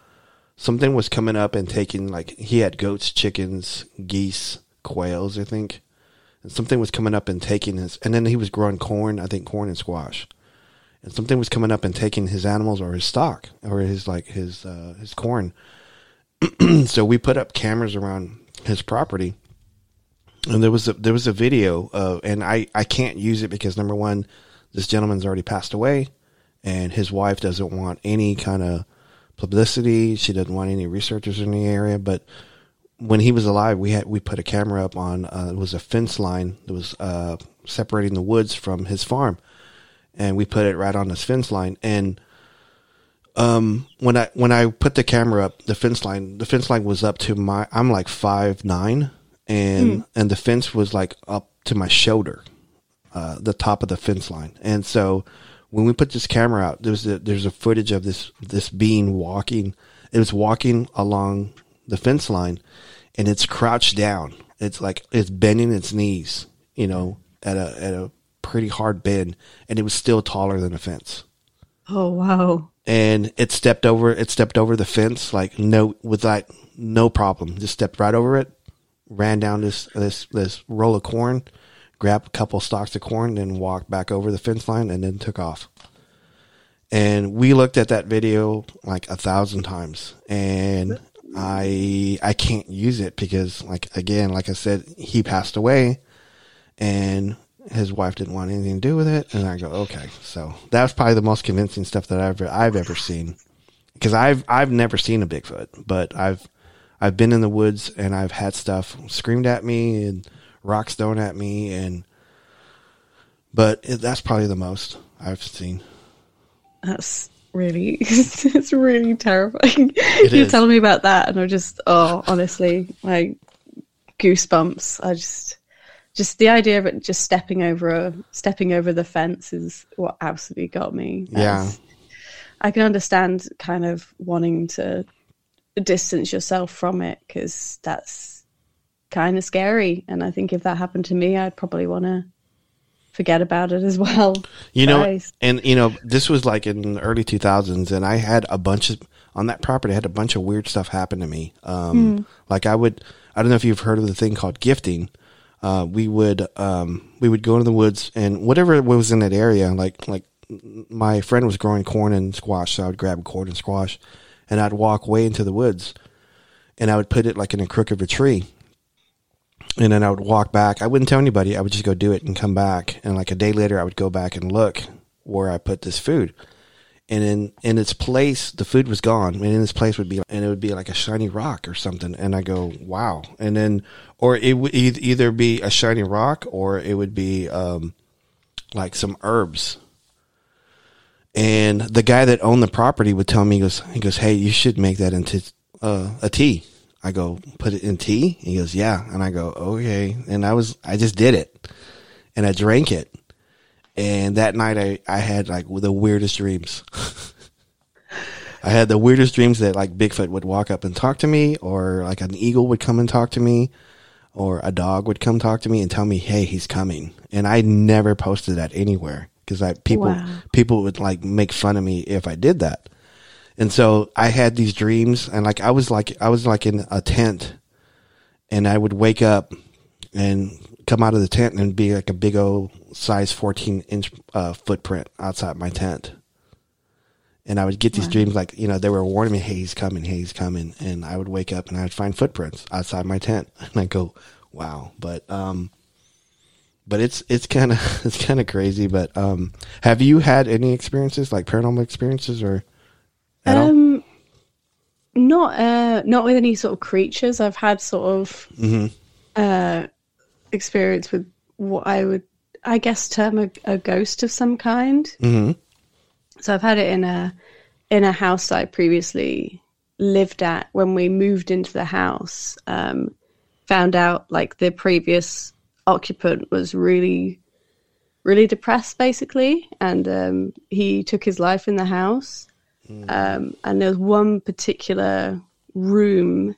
something was coming up and taking like he had goats chickens geese quails I think. And something was coming up and taking his and then he was growing corn I think corn and squash. And something was coming up and taking his animals or his stock or his like his uh, his corn. So we put up cameras around his property. And there was a there was a video of and I I can't use it because number one this gentleman's already passed away and his wife doesn't want any kind of publicity. She doesn't want any researchers in the area. But when he was alive we had we put a camera up on uh, it was a fence line that was uh, separating the woods from his farm. And we put it right on this fence line. And um when I when I put the camera up, the fence line the fence line was up to my I'm like five nine. And and the fence was like up to my shoulder, uh the top of the fence line. And so when we put this camera out, there's a there's a footage of this this being walking it was walking along the fence line and it's crouched down. It's like it's bending its knees, you know, at a at a pretty hard bend and it was still taller than the fence Oh wow. and it stepped over it stepped over the fence like no with like no problem just stepped right over it ran down this this this roll of corn grabbed a couple stalks of corn then walked back over the fence line and then took off. And we looked at that video like a thousand times. And i i can't use it because like again like i said he passed away and his wife didn't want anything to do with it. And i go okay. So that was probably the most convincing stuff that i've i've ever seen. Because i've i've never seen a bigfoot but i've i've been in the woods and i've had stuff screamed at me and rocks thrown at me and but it, that's probably the most i've seen That's really it's really terrifying. You're is. telling me about that and I'm just oh honestly, like goosebumps. I just just the idea of it just stepping over a stepping over the fence is what absolutely got me. Yeah. I can understand kind of wanting to distance yourself from it because that's kind of scary. And I think if that happened to me, I'd probably want to forget about it as well. You know, Christ. and you know, this was like in the early 2000s, and I had a bunch of on that property. I had a bunch of weird stuff happen to me. Um, Like I would, I don't know if you've heard of the thing called gifting. Uh, we would, um, we would go into the woods and whatever was in that area, like like my friend was growing corn and squash, so I would grab corn and squash, and I'd walk way into the woods, and I would put it like in a crook of a tree, and then I would walk back. I wouldn't tell anybody. I would just go do it and come back. And like a day later, I would go back and look where I put this food. And in in its place, the food was gone. And in its place would be, and it would be like a shiny rock or something. And I go, wow. And then, or it would either be a shiny rock or it would be um, like some herbs. And the guy that owned the property would tell me, he goes, he goes, hey, you should make that into uh, a tea. I go, put it in tea? He goes, yeah. And I go, okay. And I was, I just did it. And I drank it. And that night I, I had like the weirdest dreams. I had the weirdest dreams that like Bigfoot would walk up and talk to me, or like an eagle would come and talk to me, or a dog would come talk to me and tell me, "Hey, he's coming." And I never posted that anywhere because I people Wow. people would like make fun of me if I did that. And so I had these dreams, and like I was like I was like in a tent, and I would wake up and come out of the tent and be like a big old size fourteen inch uh, footprint outside my tent. And I would get these Wow. dreams like you know they were warning me, "Hey, he's coming, hey, he's coming," and I would wake up and I would find footprints outside my tent, and I go, "Wow!" But um, but it's it's kind of it's kind of crazy. But um, have you had any experiences like paranormal experiences or at all? Um, not uh, not with any sort of creatures. I've had sort of hmm uh, experience with what I would, I guess, term a, a ghost of some kind. hmm So I've had it in a in a house that I previously lived at. When we moved into the house, um, found out like the previous occupant was really, really depressed, basically, and um, he took his life in the house. Um, and there was one particular room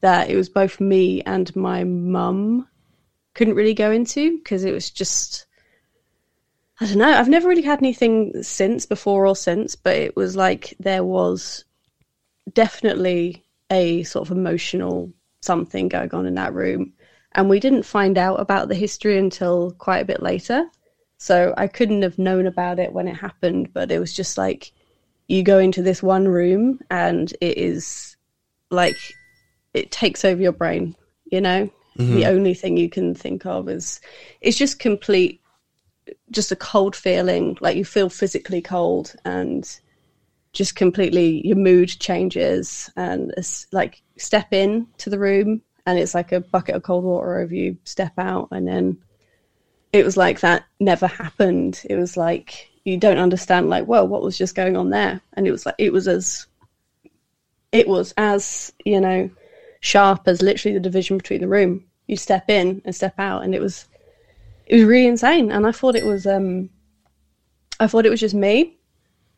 that it was both me and my mum couldn't really go into because it was just I don't know. I've never really had anything since, before or since, but it was like there was definitely a sort of emotional something going on in that room. And we didn't find out about the history until quite a bit later. So I couldn't have known about it when it happened, but it was just like you go into this one room and it is like it takes over your brain, you know? The mm-hmm. only thing you can think of is it's just complete just a cold feeling, like you feel physically cold and just completely your mood changes and it's like step in to the room and it's like a bucket of cold water over you, step out and then it was like that never happened. It was like you don't understand like, well what was just going on there? And it was like it was as it was as, you know, sharp as literally the division between the room. You step in and step out and it was it was really insane and i thought it was um i thought it was just me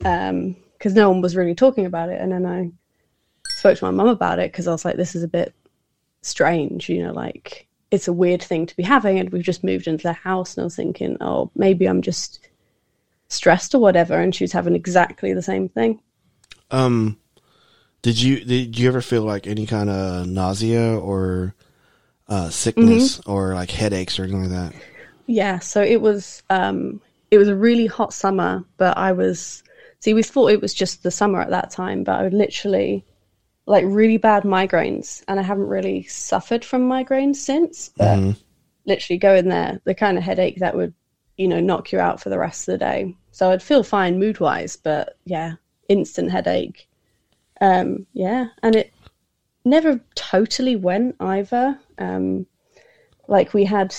um because no one was really talking about it and then i spoke to my mum about it because i was like this is a bit strange you know like it's a weird thing to be having and we've just moved into the house and i was thinking oh maybe i'm just stressed or whatever and she was having exactly the same thing. Um, did you did you ever feel like any kind of nausea or uh, sickness or like headaches or anything like that? Yeah, so it was um it was a really hot summer, but I was see we thought it was just the summer at that time, but I would literally like really bad migraines and I haven't really suffered from migraines since, but literally go in there, the kind of headache that would, you know, knock you out for the rest of the day. So I'd feel fine mood wise, but yeah, instant headache. Um yeah, and it never totally went either. Um like we had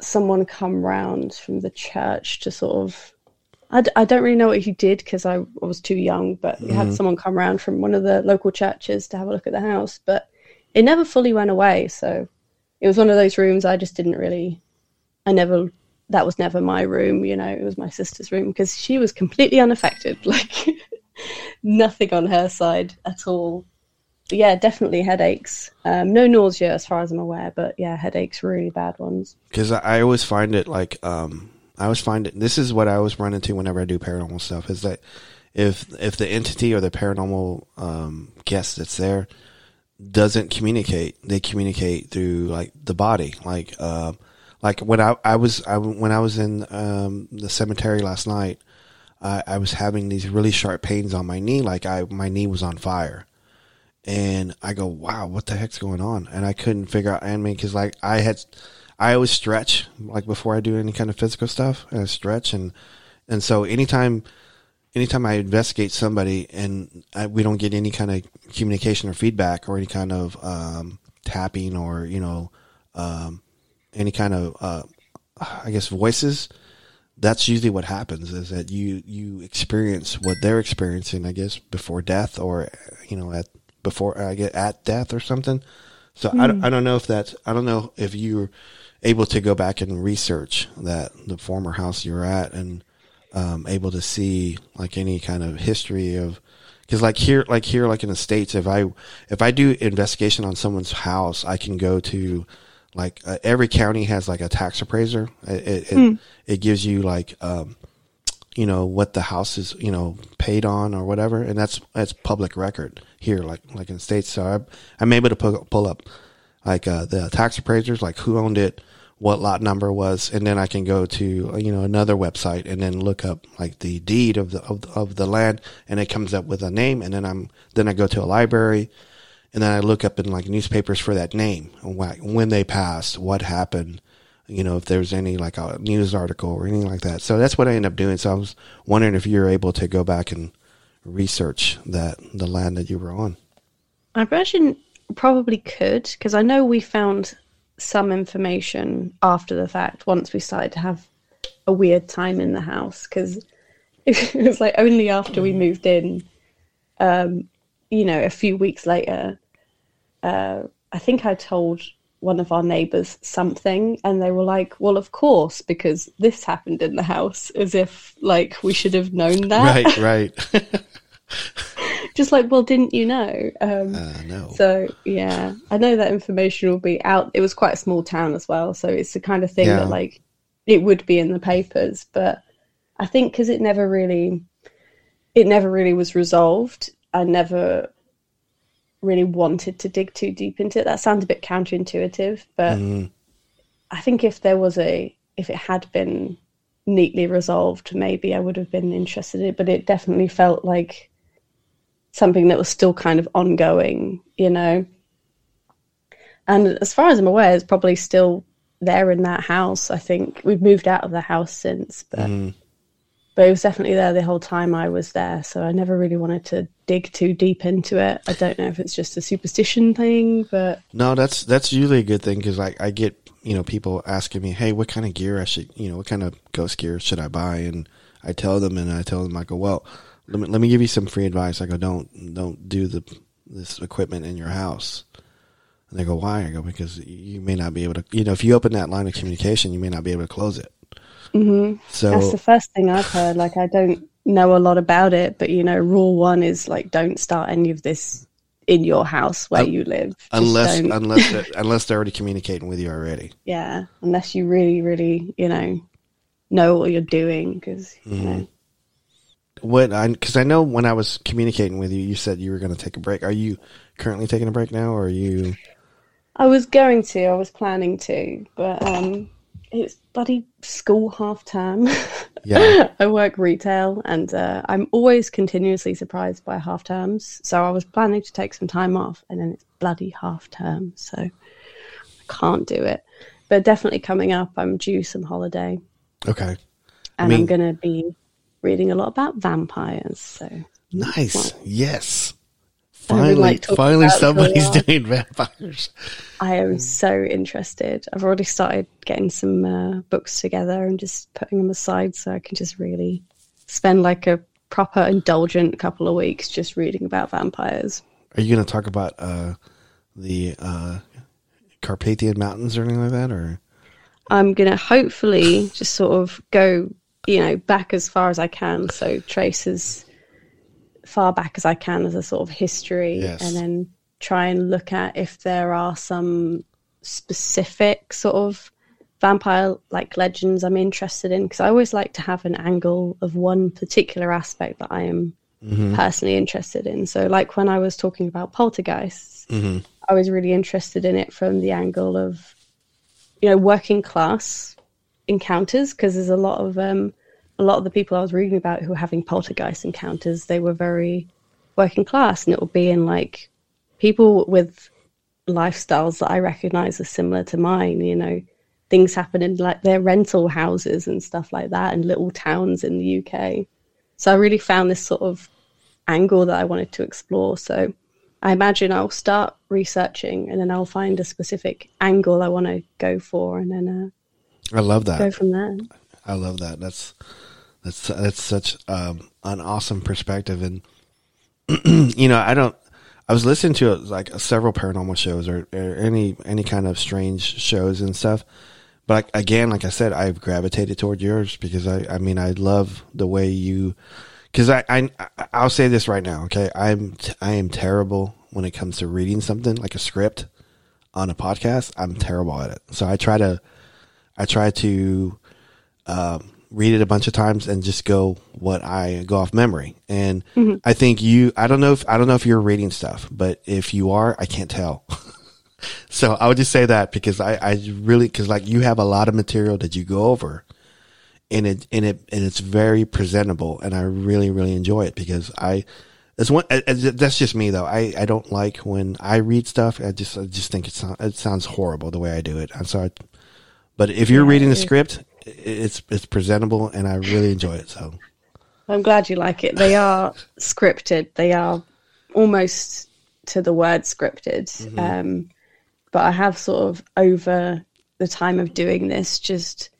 someone come round from the church to sort of I, d- I don't really know what he did because I, I was too young but we had someone come round from one of the local churches to have a look at the house but it never fully went away so it was one of those rooms i just didn't really i never that was never my room you know it was my sister's room because she was completely unaffected like nothing on her side at all but yeah definitely headaches um, no nausea as far as i'm aware but yeah headaches really bad ones Because I, always find it like um, I always find it. This is what I always run into whenever I do paranormal stuff. Is that if if the entity or the paranormal um, guest that's there doesn't communicate, they communicate through like the body. Like uh, like when I I was I, when I was in um, the cemetery last night, I, was having these really sharp pains on my knee. Like I my knee was on fire and I go, wow, what the heck's going on? And I couldn't figure out. I mean, because like I had, I always stretch like before I do any kind of physical stuff, and I stretch, and and so anytime, anytime I investigate somebody and I, we don't get any kind of communication or feedback or any kind of um, tapping or you know, um, any kind of uh, I guess voices. That's usually what happens is that you you experience what they're experiencing, I guess, before death or you know at before I get at death or something. So I, don't, I don't know if that's I don't know if you're able to go back and research that the former house you're at and um, able to see like any kind of history of because like here, like here, like in the states, if I if I do investigation on someone's house, I can go to like uh, every county has like a tax appraiser. It it, it, it gives you like um, you know what the house is you know paid on or whatever, and that's that's public record here, like like in the states. So I, I'm able to pull, pull up like uh, the tax appraisers, like who owned it, what lot number was, and then I can go to uh, you know another website and then look up like the deed of the of, the- of the land, and it comes up with a name, and then I'm then I go to a library, and then I look up in like newspapers for that name, when they passed, what happened, you know if there's any like a news article or anything like that. So that's what I end up doing. So I was wondering if you're able to go back and research that the land that you were on. I imagine probably could because I know we found some information after the fact once we started to have a weird time in the house because it was like only after we moved in, um, you know, a few weeks later, uh, I think I told one of our neighbors something and they were like, well, of course, because this happened in the house as if like we should have known that. Right, right. Just like, well, didn't you know? Um, uh, no. so yeah, I know that information will be out. It was quite a small town as well, so it's the kind of thing Yeah. that like it would be in the papers. But I think because it never really, it never really was resolved. I never really wanted to dig too deep into it. That sounds a bit counterintuitive, but Mhm. I think if there was a, if it had been neatly resolved, maybe I would have been interested in it. But it definitely felt like something that was still kind of ongoing, you know. And as far as I'm aware, it's probably still there in that house. I think we've moved out of the house since, but Mhm. But it was definitely there the whole time I was there. So I never really wanted to dig too deep into it. I don't know if it's just a superstition thing, but No, that's that's usually a good thing because I, I get you know people asking me, hey, what kind of gear I should you know what kind of ghost gear should I buy, and I tell them and I tell them I go, well, let me let me give you some free advice. I go, don't don't do the this equipment in your house. And they go, why? I go because you may not be able to. You know, if you open that line of communication, you may not be able to close it. Mhm. So that's the first thing I've heard. Like I don't know a lot about it, but you know, rule one is like don't start any of this in your house where Un- you live. Unless unless they're, unless they're already communicating with you already. yeah, unless you really, really, you know, know what you're doing, because you Mm-hmm. know, What I because I know when I was communicating with you, you said you were going to take a break. Are you currently taking a break now, or are you? I was going to, I was planning to, but um, it's bloody school half term. Yeah. I work retail, and uh, I'm always continuously surprised by half terms. So I was planning to take some time off, and then it's bloody half term, so I can't do it. But definitely coming up, I'm due some holiday, Okay. and mean- I'm going to be reading a lot about vampires. So Nice. Yes. Finally, like finally, about it for a somebody's doing vampires. I am so interested. I've already started getting some uh, books together and just putting them aside so I can just really spend like a proper indulgent couple of weeks just reading about vampires. Are you going to talk about uh, the uh, Carpathian Mountains or anything like that, or? I'm going to hopefully just sort of go, you know, back as far as I can. So trace as far back as I can as a sort of history Yes. and then try and look at if there are some specific sort of vampire like legends I'm interested in because I always like to have an angle of one particular aspect that I am Mm-hmm. personally interested in. So like when I was talking about poltergeists, Mm-hmm. I was really interested in it from the angle of you know working class encounters because there's a lot of um a lot of the people I was reading about who were having poltergeist encounters they were very working class and it would be in like people with lifestyles that I recognize as similar to mine you know things happen in like their rental houses and stuff like that and little towns in the UK so I really found this sort of angle that I wanted to explore so I imagine I'll start researching and then I'll find a specific angle I want to go for and then I love uh, go that. from there. I love that. That's that's that's such um, an awesome perspective, and you know, I don't. I was listening to like several paranormal shows or, or any any kind of strange shows and stuff. But I, again, like I said, I've gravitated toward yours because I, I mean, I love the way you because I, I I'll say this right now. Okay, I'm I am terrible when it comes to reading something like a script on a podcast. I'm terrible at it. So I try to I try to um, read it a bunch of times and just go what I go off memory. And Mm-hmm. I think you I don't know if I don't know if you're reading stuff, but if you are, I can't tell. so I would just say that because I I really because like you have a lot of material that you go over and it and it and it's very presentable and I really really enjoy it because I it's one uh, uh, that's just me though I, I don't like when I read stuff I just I just think it sounds it sounds horrible the way I do it I'm sorry but if you're Yeah, reading the script it's it's presentable and I really enjoy it so I'm glad you like it. They are scripted. They are almost to the word scripted. Um, but I have sort of over the time of doing this just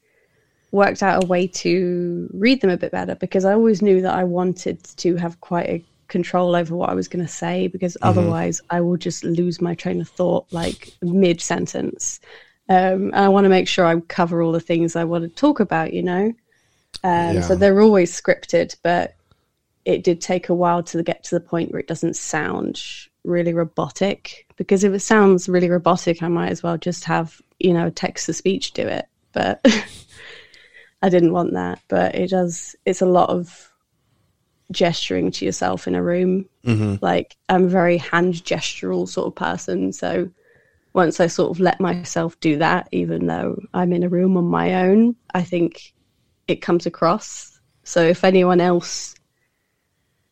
worked out a way to read them a bit better because I always knew that I wanted to have quite a control over what I was going to say because otherwise I will just lose my train of thought like mid sentence. Um, and I want to make sure I cover all the things I want to talk about, you know? Um, So they're always scripted, but it did take a while to get to the point where it doesn't sound really robotic. Because if it sounds really robotic, I might as well just have, you know, text to speech do it. But I didn't want that. But it does, it's a lot of gesturing to yourself in a room. Like, I'm a very hand gestural sort of person. So once I sort of let myself do that, even though I'm in a room on my own, I think it comes across. So if anyone else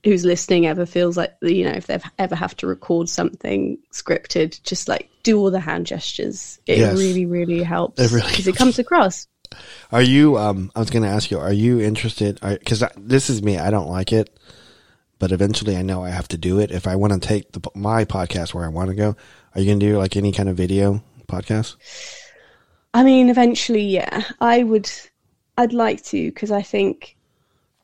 who's listening ever feels like you know if they've ever have to record something scripted, just like do all the hand gestures. It Yes. really, really helps It really because it comes across. Are you? Um, I was going to ask you. Are you interested? Because this is me. I don't like it, but eventually, I know I have to do it if I want to take the, my podcast where I want to go. Are you going to do like any kind of video podcast? I mean, eventually, yeah, I would. I'd like to because I think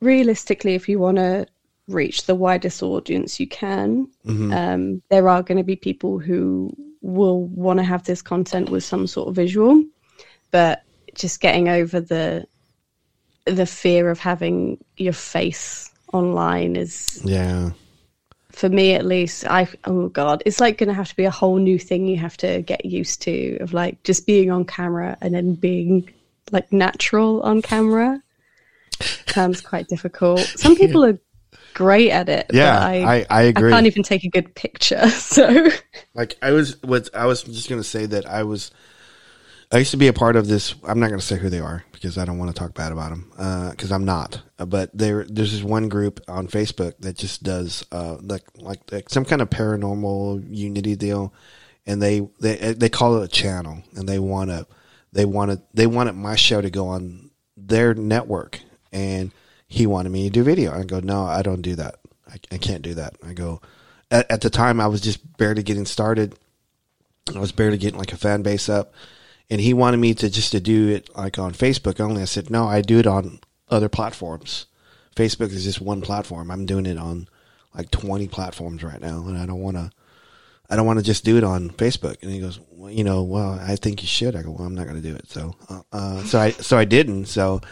realistically, if you want to reach the widest audience you can, um, there are going to be people who will want to have this content with some sort of visual, but just getting over the the fear of having your face online is Yeah, for me at least i oh god it's like going to have to be a whole new thing you have to get used to of like just being on camera and then being like natural on camera sounds quite difficult some people are great at it yeah. but I, I, I agree. I can't even take a good picture so like I was what I was just going to say that I was I used to be a part of this. I'm not going to say who they are because I don't want to talk bad about them because I'm not. Uh, But there, there's this one group on Facebook that just does uh, like, like like some kind of paranormal unity deal, and they they they call it a channel, and they want to they wanted they wanted my show to go on their network, and he wanted me to do video. I go, no, I don't do that. I, I can't do that. I go. At, at the time, I was just barely getting started. I was barely getting like a fan base up, and he wanted me to just to do it like on Facebook only. I said no, I do it on other platforms. Facebook is just one platform. I'm doing it on like 20 platforms right now, and I don't want to. I don't want to just do it on Facebook. And he goes, well, you know, well, I think you should. I go, well, I'm not going to do it. So, uh, uh, so I, so I didn't. So,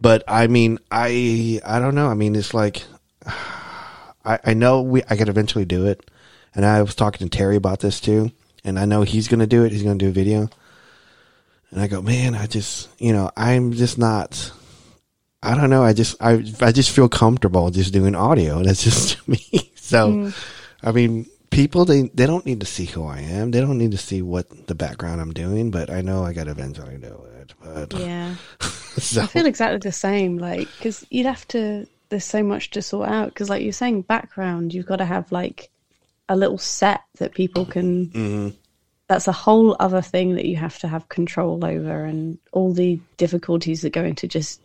but I mean, I, I don't know. I mean, it's like, I, I know we, I could eventually do it. And I was talking to Terry about this too. And I know he's going to do it. He's going to do a video. And I go, man, I just, you know, I'm just not, I don't know. I just, I, I just feel comfortable just doing audio. That's just me. So, I mean, people, they, they don't need to see who I am. They don't need to see what the background I'm doing, but I know I got to eventually do it. But, yeah so, I feel exactly the same. Like, because you'd have to. There's so much to sort out. Because, like you're saying, background. You've got to have like a little set that people can. Mm-hmm. That's a whole other thing that you have to have control over, and all the difficulties that go into just,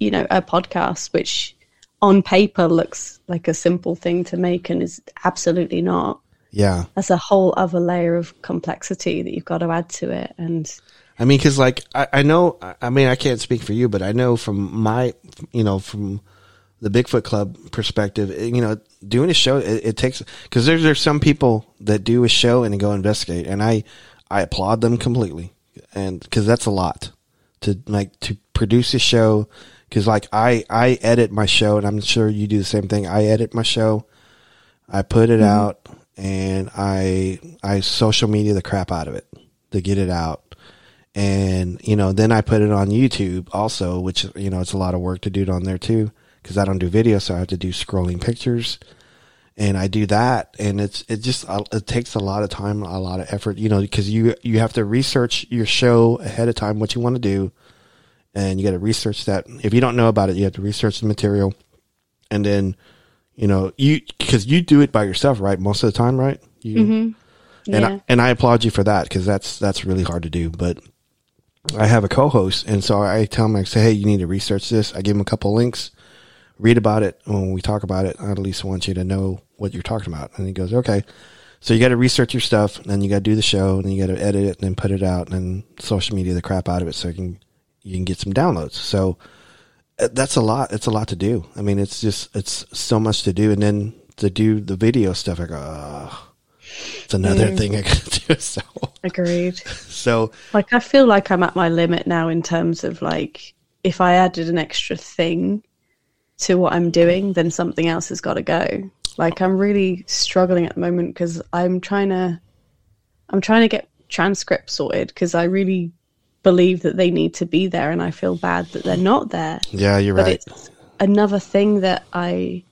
you know, a podcast, which on paper looks like a simple thing to make and is absolutely not. yeah. That's a whole other layer of complexity that you've got to add to it, and I mean, because like I, I know, I- I mean, I can't speak for you, but I know from my, you know, from the Bigfoot Club perspective, eh, you know, doing a show it, it takes because there's there's some people that do a show and go investigate, and I I applaud them completely, and because that's a lot to like to produce a show, Cause like I, I edit my show and I'm sure you do the same thing. I edit my show. I put it out and I, I social media the crap out of it to get it out. And, you know, then I put it on YouTube also, which, you know, it's a lot of work to do it on there too. Cause I don't do video. So I have to do scrolling pictures and I do that, and it's it just uh, it takes a lot of time, a lot of effort, you know, because you you have to research your show ahead of time what you want to do, and you got to research that. If you don't know about it, you have to research the material, and then you know you because you do it by yourself, right? Most of the time, right? You, Mm-hmm. and I, and I applaud you for that because that's that's really hard to do. But I have a co-host, and so I tell him I say, hey, you need to research this. I give him a couple links, read about it. When we talk about it, I at least want you to know what you're talking about. And he goes, okay. So you got to research your stuff, and then you got to do the show, and then you got to edit it, and then put it out, and then social media the crap out of it so you can you can get some downloads. So uh, that's a lot. It's a lot to do. I mean, it's just it's so much to do, and then to do the video stuff, I go, oh, it's another thing I got to do. So Agreed. so Like I feel like I'm at my limit now in terms of like if I added an extra thing to what I'm doing, then something else has got to go. Like I'm really struggling at the moment because I'm trying to I'm trying to get transcripts sorted because I really believe that they need to be there and I feel bad that they're not there. yeah, you're But right. it's another thing that I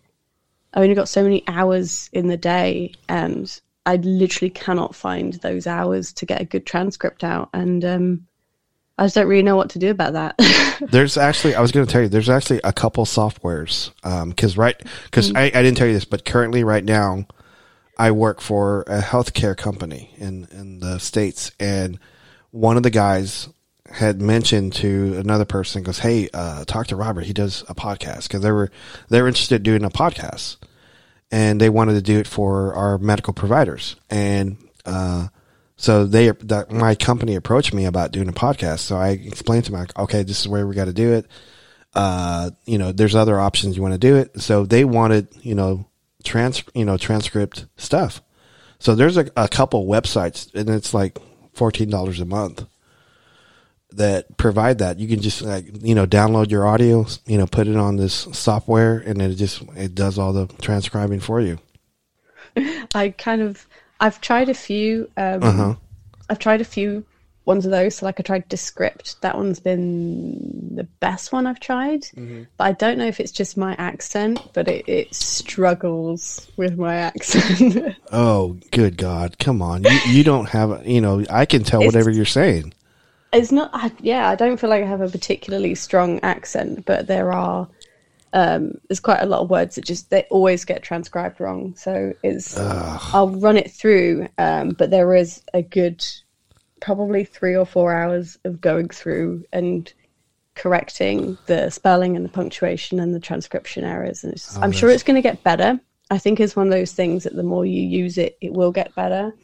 I only got so many hours in the day and I literally cannot find those hours to get a good transcript out and um I just don't really know what to do about that. There's actually, I was going to tell you, there's actually a couple softwares. Um, cause right, cause I, I didn't tell you this, but currently right now I work for a healthcare company in, in the States. And one of the guys had mentioned to another person goes, Hey, uh, talk to Robert. He does a podcast cause they were, they were interested in doing a podcast and they wanted to do it for our medical providers. And, uh, so they, my company approached me about doing a podcast. So I explained to them, like, okay, this is where we got to do it. Uh, you know, there's other options you want to do it. So they wanted, you know, trans, you know, transcript stuff. So there's a, a couple websites and it's like $14 a month that provide that. You can just like, you know, download your audio, you know, put it on this software and it just, it does all the transcribing for you. I kind of I've tried a few um Uh-huh. I've tried a few ones of those. So like I tried Descript. That one's been the best one I've tried. Mm-hmm. But I don't know if it's just my accent, but it, it struggles with my accent. Oh, good God. Come on. You, you don't have, you know, I can tell It's- whatever you're saying. it's not I, yeah i don't feel like i have a particularly strong accent but there are um there's quite a lot of words that just they always get transcribed wrong. So it's i'll run it through um but there is a good probably three or four hours of going through and correcting the spelling and the punctuation and the transcription errors. And it's, i'm sure it's going to get better. I think it's one of those things that the more you use it it will get better.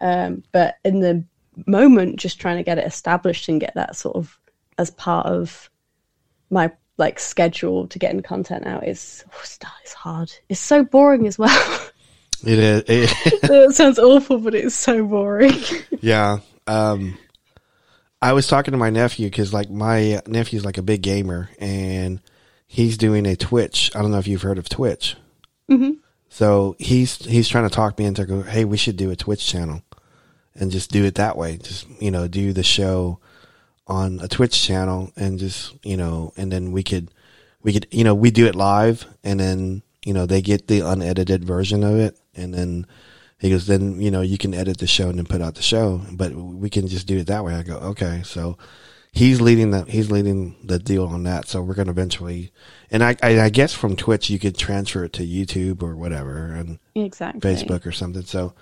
Um, but in the moment just trying to get it established and get that sort of as part of my like schedule to getting content out is oh, it's, hard it's so boring as well It is. It, it sounds awful but it's so boring yeah. Um, I was talking to my nephew because, like, my nephew's like a big gamer and he's doing a Twitch. I don't know if you've heard of Twitch. Mm-hmm. So he's he's trying to talk me into go. Hey, we should do a Twitch channel and just do it that way. Just you know, do the show on a Twitch channel and just you know, and then we could we could you know we do it live and then you know they get the unedited version of it. And then he goes then you know you can edit the show and then put out the show. But we can just do it that way. I go okay. So he's leading the he's leading the deal on that. So we're going to eventually and I, I i guess from twitch you could transfer it to youtube or whatever and exactly. Facebook or something. So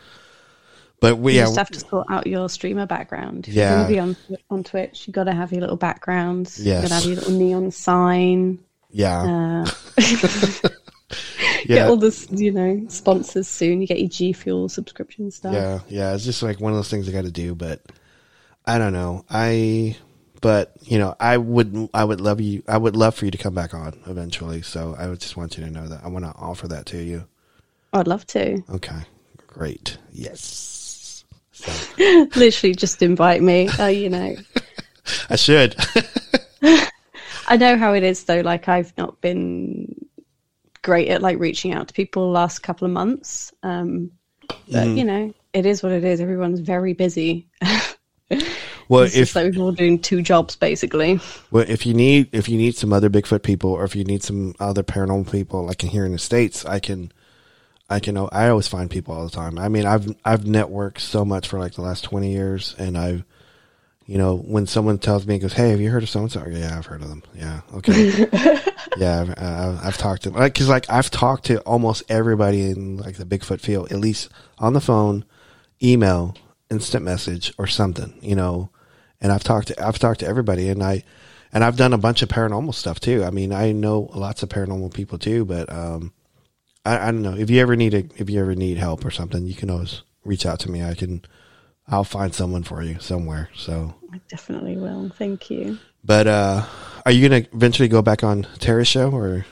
but we you yeah just have to sort out your streamer background if Yeah. you're going to be on on twitch you got to have your little backgrounds you got to have your little neon sign yeah uh, yeah get all this you know sponsors soon you get your g fuel subscription stuff Yeah, yeah. It's just like one of those things I got to do, but I don't know. I, but you know, I would, I would love you. I would love for you to come back on eventually. So I would just want you to know that I want to offer that to you. i'd love to Okay, great. Yes. So literally just invite me uh, you know I should. I know how it is though. Like I've not been great at like reaching out to people the last couple of months. Um, but Mm-hmm. you know, it is what it is. Everyone's very busy. Well, It's if like we're all doing two jobs basically. Well, if you need if you need some other Bigfoot people, or if you need some other paranormal people, like in here in the states, I can, I can. I always find people all the time. I mean, I've I've networked so much for like the last twenty years, and I've, you know, when someone tells me, goes, "Hey, have you heard of so and so?" Yeah, I've heard of them. Yeah, okay. yeah, I've, uh, I've talked to like because like I've talked to almost everybody in like the Bigfoot field, at least on the phone, email, instant message, or something. You know and I've talked to I've talked to everybody, and I and I've done a bunch of paranormal stuff too. I mean, I know lots of paranormal people too, but um, I, I don't know if you ever need a if you ever need help or something, you can always reach out to me. I can I'll find someone for you somewhere. So, I definitely will. Thank you. but uh, are you gonna eventually go back on Terry's show or?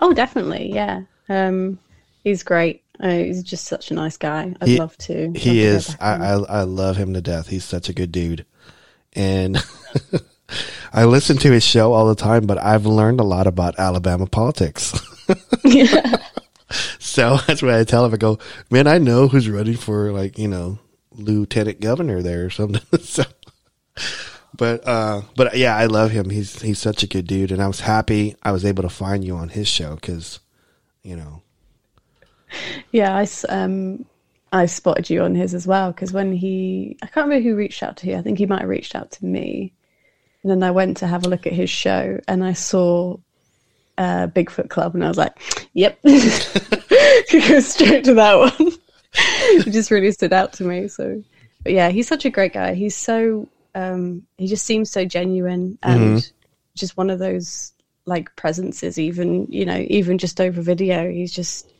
Oh, definitely. Yeah. Um, he's great. Uh, he's just such a nice guy. I'd He- love to. love He to is. I. I I love him to death. He's such a good dude, and I listen to his show all the time. But I've learned a lot about Alabama politics. so that's why I tell him. I go, man, I know who's running for like you know lieutenant governor there or something. so, but uh, but yeah, I love him. He's he's such a good dude, and I was happy I was able to find you on his show because you know Yeah, I um I spotted you on his as well because when he I can't remember who reached out to you. I think he might have reached out to me, and then I went to have a look at his show and I saw uh, Bigfoot Club and I was like, "Yep, go straight to that one." it just really stood out to me. So, but yeah, he's such a great guy. He's so um he just seems so genuine and just one of those like presences. Even you know, even just over video, he's just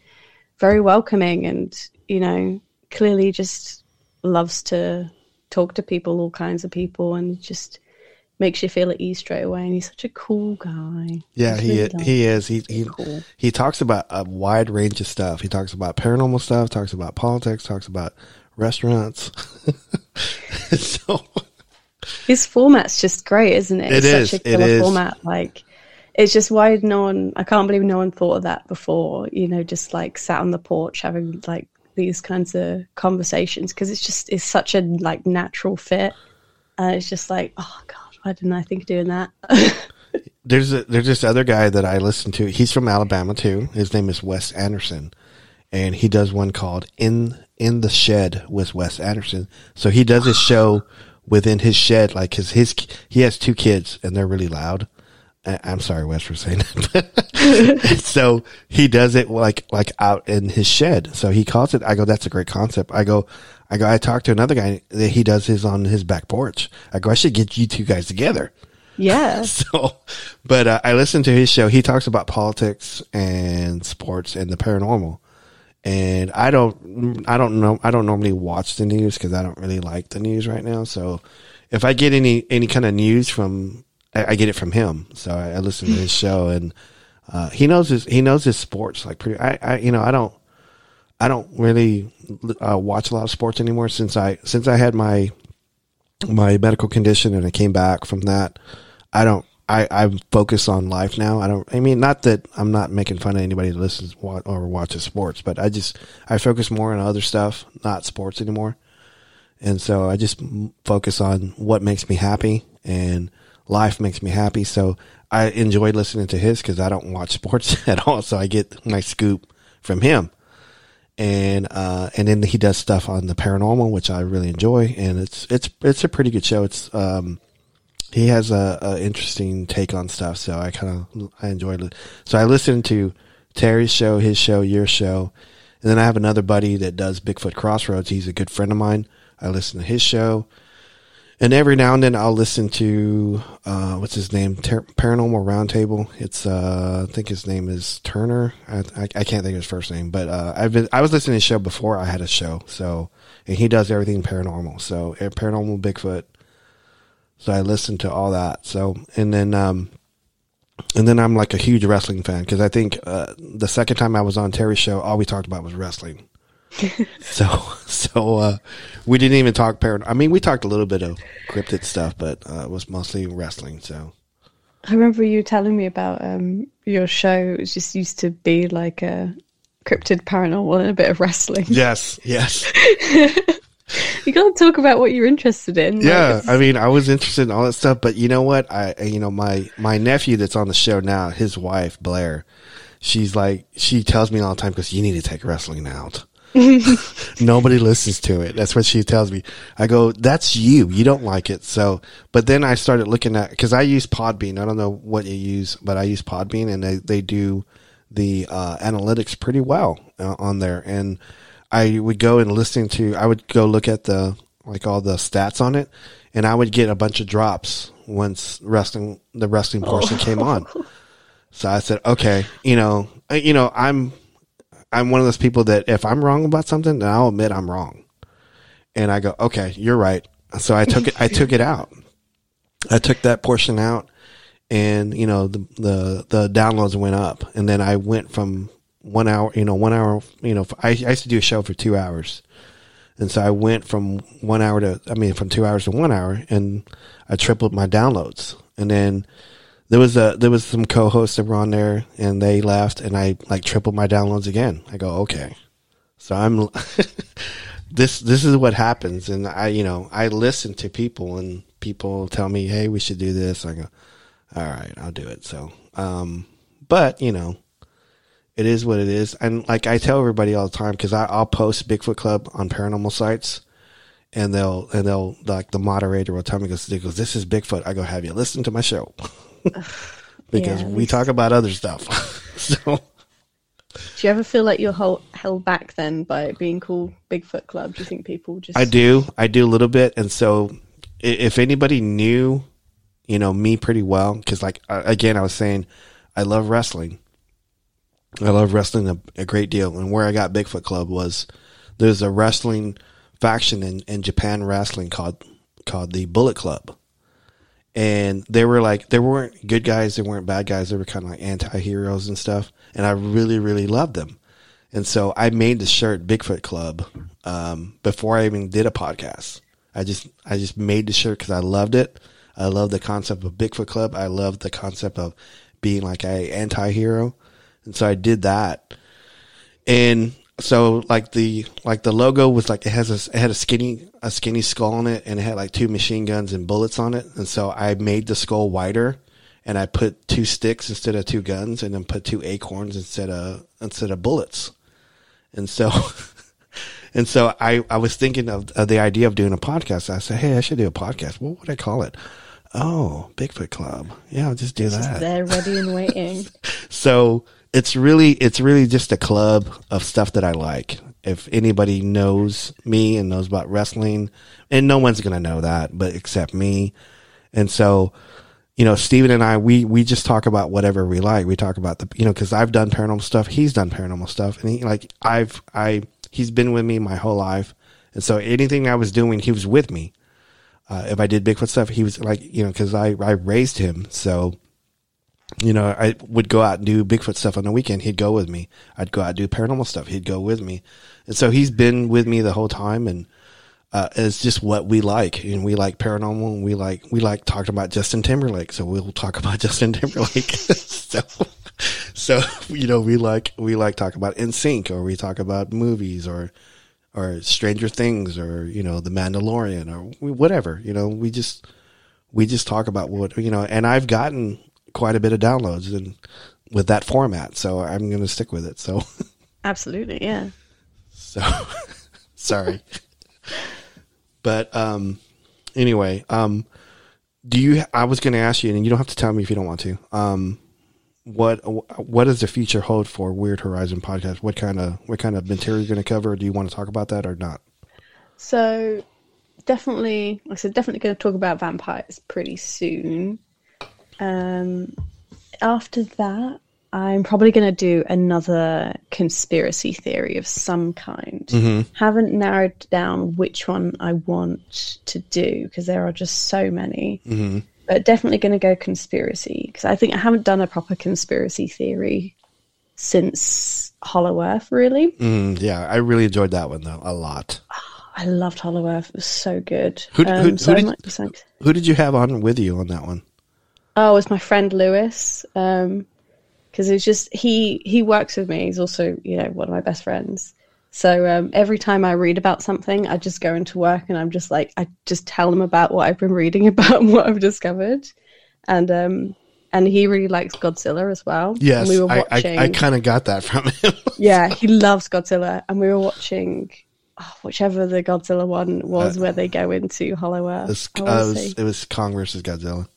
very welcoming and you know clearly just loves to talk to people all kinds of people and just makes you feel at ease straight away and he's such a cool guy Yeah, He's he really does. he is. He he Cool. he talks about a wide range of stuff. He talks about paranormal stuff, talks about politics, talks about restaurants. so his format's just great isn't it It it's is, such a it killer format like it's just why no one i can't believe no one thought of that before you know just like sat on the porch having like these kinds of conversations because it's just it's such a like natural fit and it's just like oh god why didn't i think of doing that there's a, there's this other guy that I listen to. He's from Alabama too. His name is Wes Anderson, and he does one called "In in the Shed" with Wes Anderson. So he does his show within his shed, like his his he has two kids and they're really loud. I'm sorry, Wes, for saying that. so he does it like like out in his shed. So he calls it. I go, that's a great concept. I go, I go. I talked to another guy that he does his on his back porch. I go, I should get you two guys together. yeah So, but uh, I listened to his show. He talks about politics and sports and the paranormal. And I don't, I don't know, I don't normally watch the news because I don't really like the news right now. So, if I get any any kind of news from, I, I get it from him. So I, I listen to his show, and uh, he knows his he knows his sports like pretty. I, I you know I don't I don't really uh, watch a lot of sports anymore since I since I had my my medical condition and I came back from that. I don't. I I'm focused on life now. I don't. I mean, not that I'm not making fun of anybody that listens or watches sports, but I just I focus more on other stuff, not sports anymore. And so I just focus on what makes me happy, and life makes me happy. So I enjoy listening to his because I don't watch sports at all. So I get my scoop from him and uh, and then he does stuff on the paranormal, which I really enjoy, and it's it's it's a pretty good show. It's um, he has a, a interesting take on stuff, so I kind of I enjoyed it. So I listened to Terry's show, his show, your show, and then I have another buddy that does Bigfoot Crossroads. He's a good friend of mine. I listen to his show, and every now and then I'll listen to uh, what's his name, Ter- Paranormal Roundtable. It's uh, I think his name is Turner. I, I, I can't think of his first name, but uh, I've been I was listening to his show before I had a show. So and he does everything paranormal. So eh, paranormal Bigfoot. So I listen to all that. So and then um, and then I'm like a huge wrestling fan because I think uh, the second time I was on Terry's show, all we talked about was wrestling. so so uh, we didn't even talk paranormal. I mean, we talked a little bit of cryptid stuff, but uh, it was mostly wrestling. So I remember you telling me about um, your show. It just used to be like a cryptid paranormal and a bit of wrestling. Yes, yes. you got to talk about what you're interested in. like, Yeah, it's- I mean, I was interested in all that stuff, but you know what? I, you know, my my nephew that's on the show now, his wife Blair, she's like, she tells me all the time because you need to take wrestling out. Nobody listens to it. That's what she tells me. I go, that's you. You don't like it. So, but then I started looking at because I use Podbean. I don't know what you use, but I use Podbean, and they they do the uh, analytics pretty well uh, on there. And I would go and listen to. I would go look at the like all the stats on it, and I would get a bunch of drops once wrestling the wrestling portion came on. So I said, okay, you know, uh, you know, I'm I'm one of those people that if I'm wrong about something, then I'll admit I'm wrong. And I go, okay, you're right. So I took it. I took it out. I took that portion out, and you know the the the downloads went up, and then I went from one hour, you know, one hour, you know, I, I used to do a show for two hours, and so I went from one hour to, I mean, from two hours to one hour, and I tripled my downloads, and then there was a there was some co-hosts that were on there and they left and I like tripled my downloads again. I go, okay. So I'm this this is what happens and I you know, I listen to people and people tell me, "Hey, we should do this." I go, "All right, I'll do it." So, um but, you know, it is what it is. And like I tell everybody all the time I I'll post Bigfoot Club on paranormal sites and they'll and they'll like the moderator will tell me goes, goes this is Bigfoot. I go, have you listened to my show? because Yeah, we talk about other stuff. so Do you ever feel like you're held, held back then by it being called Bigfoot Club? Do you think people just I do, I do a little bit, and so if anybody knew, you know, me pretty well, because like again, I was saying, I love wrestling. I love wrestling a, a great deal, and where I got Bigfoot Club was there's a wrestling faction in, in Japan wrestling called called the Bullet Club, and they were like they weren't good guys, they weren't bad guys, they were kind of like anti heroes and stuff, and I really really loved them, and so I made the shirt Bigfoot Club um, before I even did a podcast. I just I just made the shirt because I loved it. I love the concept of Bigfoot Club. I love the concept of being like a anti-hero. And so I did that. And so like the like the logo was like it has a it had a skinny a skinny skull on it and it had like two machine guns and bullets on it. And so I made the skull wider and I put two sticks instead of two guns and then put two acorns instead of instead of bullets. And so And so I, I was thinking of, of the idea of doing a podcast. I said, Hey, I should do a podcast. What would I call it? Oh, Bigfoot Club. Yeah, I'll just do that. they're ready and waiting? So it's really, it's really just a club of stuff that I like. If anybody knows me and knows about wrestling, and no one's to know that, but except me. And so, you know, Steven and I, we, we just talk about whatever we like. We talk about the, you know, cause I've done paranormal stuff. He's done paranormal stuff and he like, I've, I, he's been with me my whole life. And so anything I was doing, he was with me. Uh, if I did Bigfoot stuff, he was like, you know, cause I, I raised him. So, you know, I would go out and do Bigfoot stuff on the weekend. He'd go with me. I'd go out and do paranormal stuff. He'd go with me. And so he's been with me the whole time. And, uh, it's just what we like. And we like paranormal and we like, we like talking about Justin Timberlake. So we'll talk about Justin Timberlake. so, so, you know, we like, we like talk about NSYNC or we talk about movies or, or Stranger Things or, you know, The Mandalorian or whatever, you know, we just, we just talk about what, you know, and I've gotten quite a bit of downloads and with that format. So I'm going to stick with it. So, Absolutely, yeah. so sorry. but, um, anyway, um, do you, I was going to ask you and you don't have to tell me if you don't want to, um, what what does the future hold for Weird Horizon podcast? What kind of what kind of material are you going to cover? Do you want to talk about that or not? So definitely, like I said, definitely going to talk about vampires pretty soon. Um, after that, I'm probably going to do another conspiracy theory of some kind. Haven't narrowed down which one I want to do because there are just so many. But definitely going to go conspiracy because I think I haven't done a proper conspiracy theory since Hollow Earth, really. Mm, yeah, I really enjoyed that one though a lot. I loved Hollow Earth. It was so good. Who um, who- so who did- might be saying- Who did you have on with you on that one? Oh, it was my friend Lewis. Um, because it's just he he works with me. He's also you know one of my best friends. So um, every time I read about something, I just go into work and I'm just like I just tell him about what I've been reading about and what I've discovered, and um and he really likes Godzilla as well. Yes, and we were I, watching. I, I kind of got that from him. yeah, he loves Godzilla, and we were watching. Oh, whichever the Godzilla one was, where they go into Hollow Earth. It was, I uh, it, was, it was Kong versus Godzilla.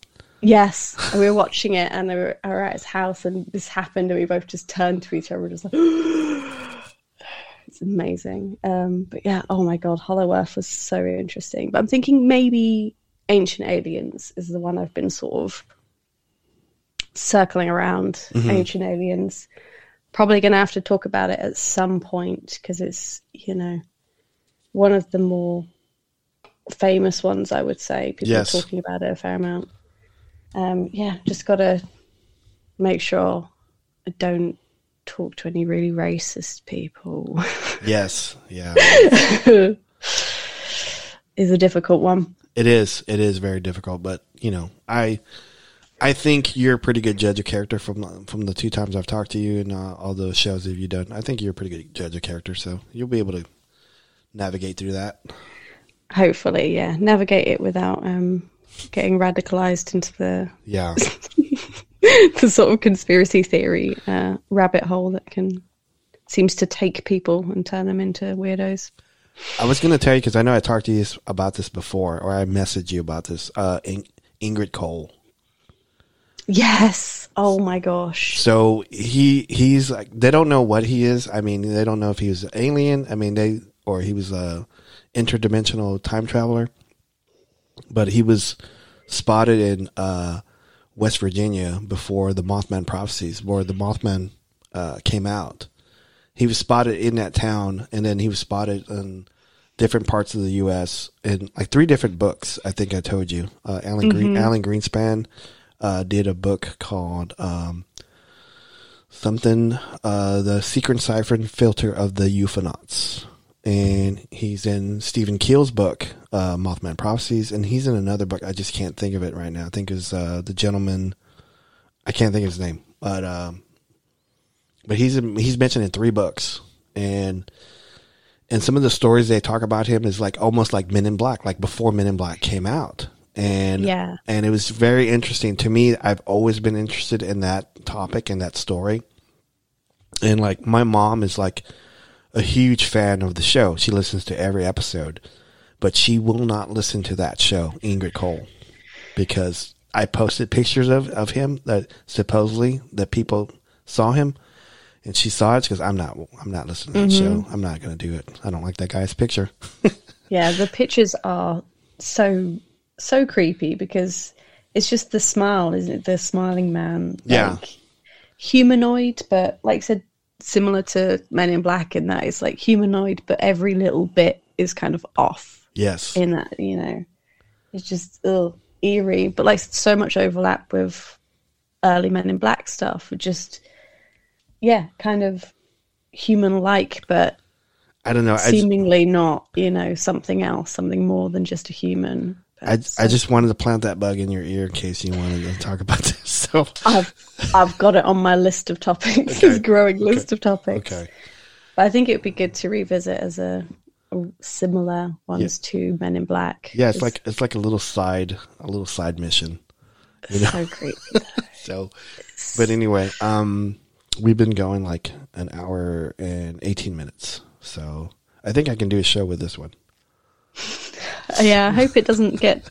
Yes, and we were watching it, and we were, were at his house, and this happened, and we both just turned to each other, just like, it's amazing. Um, but yeah, oh my god, Hollow Earth was so interesting. But I'm thinking maybe Ancient Aliens is the one I've been sort of circling around. Ancient Aliens, probably going to have to talk about it at some point because it's you know one of the more famous ones, I would say. People Yes. are talking about it a fair amount. Um, yeah, just got to make sure I don't talk to any really racist people. Yes, yeah, is a difficult one. it is. It is very difficult, but you know, I, I think you're a pretty good judge of character from from the two times I've talked to you and uh, all those shows that you've done. I think you're a pretty good judge of character, so you'll be able to navigate through that. Hopefully, yeah, navigate it without um, getting radicalized into the Yeah, the sort of conspiracy theory uh, rabbit hole that can seems to take people and turn them into weirdos. I was going to tell you because I know I talked to you about this before, or I messaged you about this. Uh, In- Indrid Cold. Yes. Oh my gosh. So he he's like they don't know what he is. I mean, they don't know if he was an alien. I mean, they or he was a interdimensional time traveler. But he was spotted in uh, West Virginia before the Mothman prophecies, where the Mothman uh, came out. He was spotted in that town, and then he was spotted in different parts of the U.S. in like three different books. I think I told you. Uh, Alan Green, Alan Greenspan uh, did a book called um, something, uh, the secret cipher filter of the UFOnauts. And he's in Stephen Keel's book, uh, Mothman Prophecies, and he's in another book. I just can't think of it right now. I think is uh, the gentleman. I can't think of his name, but um, but he's in, he's mentioned in three books, and and some of the stories they talk about him is like almost like Men in Black, like before Men in Black came out, and Yeah. and it was very interesting to me. I've always been interested in that topic and that story, and like my mom is like a huge fan of the show. She listens to every episode, but she will not listen to that show, Indrid Cold, because I posted pictures of, of him that supposedly that people saw him, and she saw it because I'm not I'm not listening to that mm-hmm. show. I'm not going to do it. I don't like that guy's picture. Yeah, the pictures are so so creepy because it's just the smile, isn't it? The smiling man. Yeah. Like, humanoid, but like I said, similar to Men in Black in that it's like humanoid, but every little bit is kind of off yes, in that, you know. It's just ugh, eerie. But like so much overlap with early Men in Black stuff. Just yeah, kind of human like, but I don't know. I, just- seemingly not, you know, something else, something more than just a human. I, I just wanted to plant that bug in your ear in case you wanted to talk about this. So I've I've got it on my list of topics, this growing list of topics. okay, But I think it would be good to revisit as a, a similar ones to Men in Black. yeah, it's like it's like a little side a little side mission. it's so creepy. So, but anyway, um, we've been going like an hour and 18 minutes. So I think I can do a show with this one. Yeah, I hope it doesn't get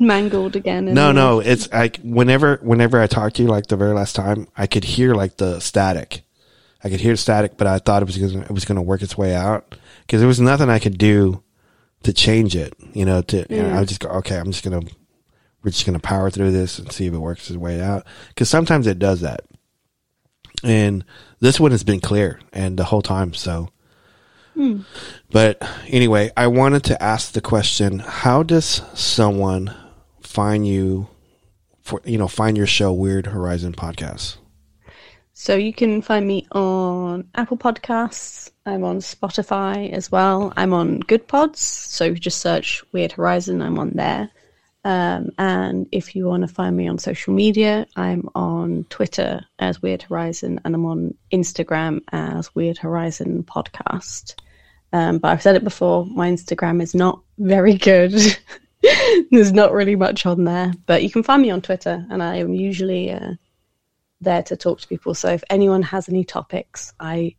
mangled again. No, the- no, it's like whenever, whenever I talked to you, like the very last time, I could hear like the static. I could hear static, but I thought it was gonna, it was going to work its way out because there was nothing I could do to change it. You know, to you know, I would just go, okay, I'm just gonna, we're just gonna power through this and see if it works its way out. Because sometimes it does that, and this one has been clear and the whole time. So, hmm. But anyway, I wanted to ask the question: How does someone find you for you know find your show Weird Horizon podcast? So you can find me on Apple Podcasts. I'm on Spotify as well. I'm on Goodpods. So just search Weird Horizon. I'm on there. Um, and if you want to find me on social media, I'm on Twitter as Weird Horizon and I'm on Instagram as Weird Horizon Podcast. Um, but I've said it before, my Instagram is not very good. There's not really much on there, but you can find me on Twitter and I am usually uh, there to talk to people. So if anyone has any topics, I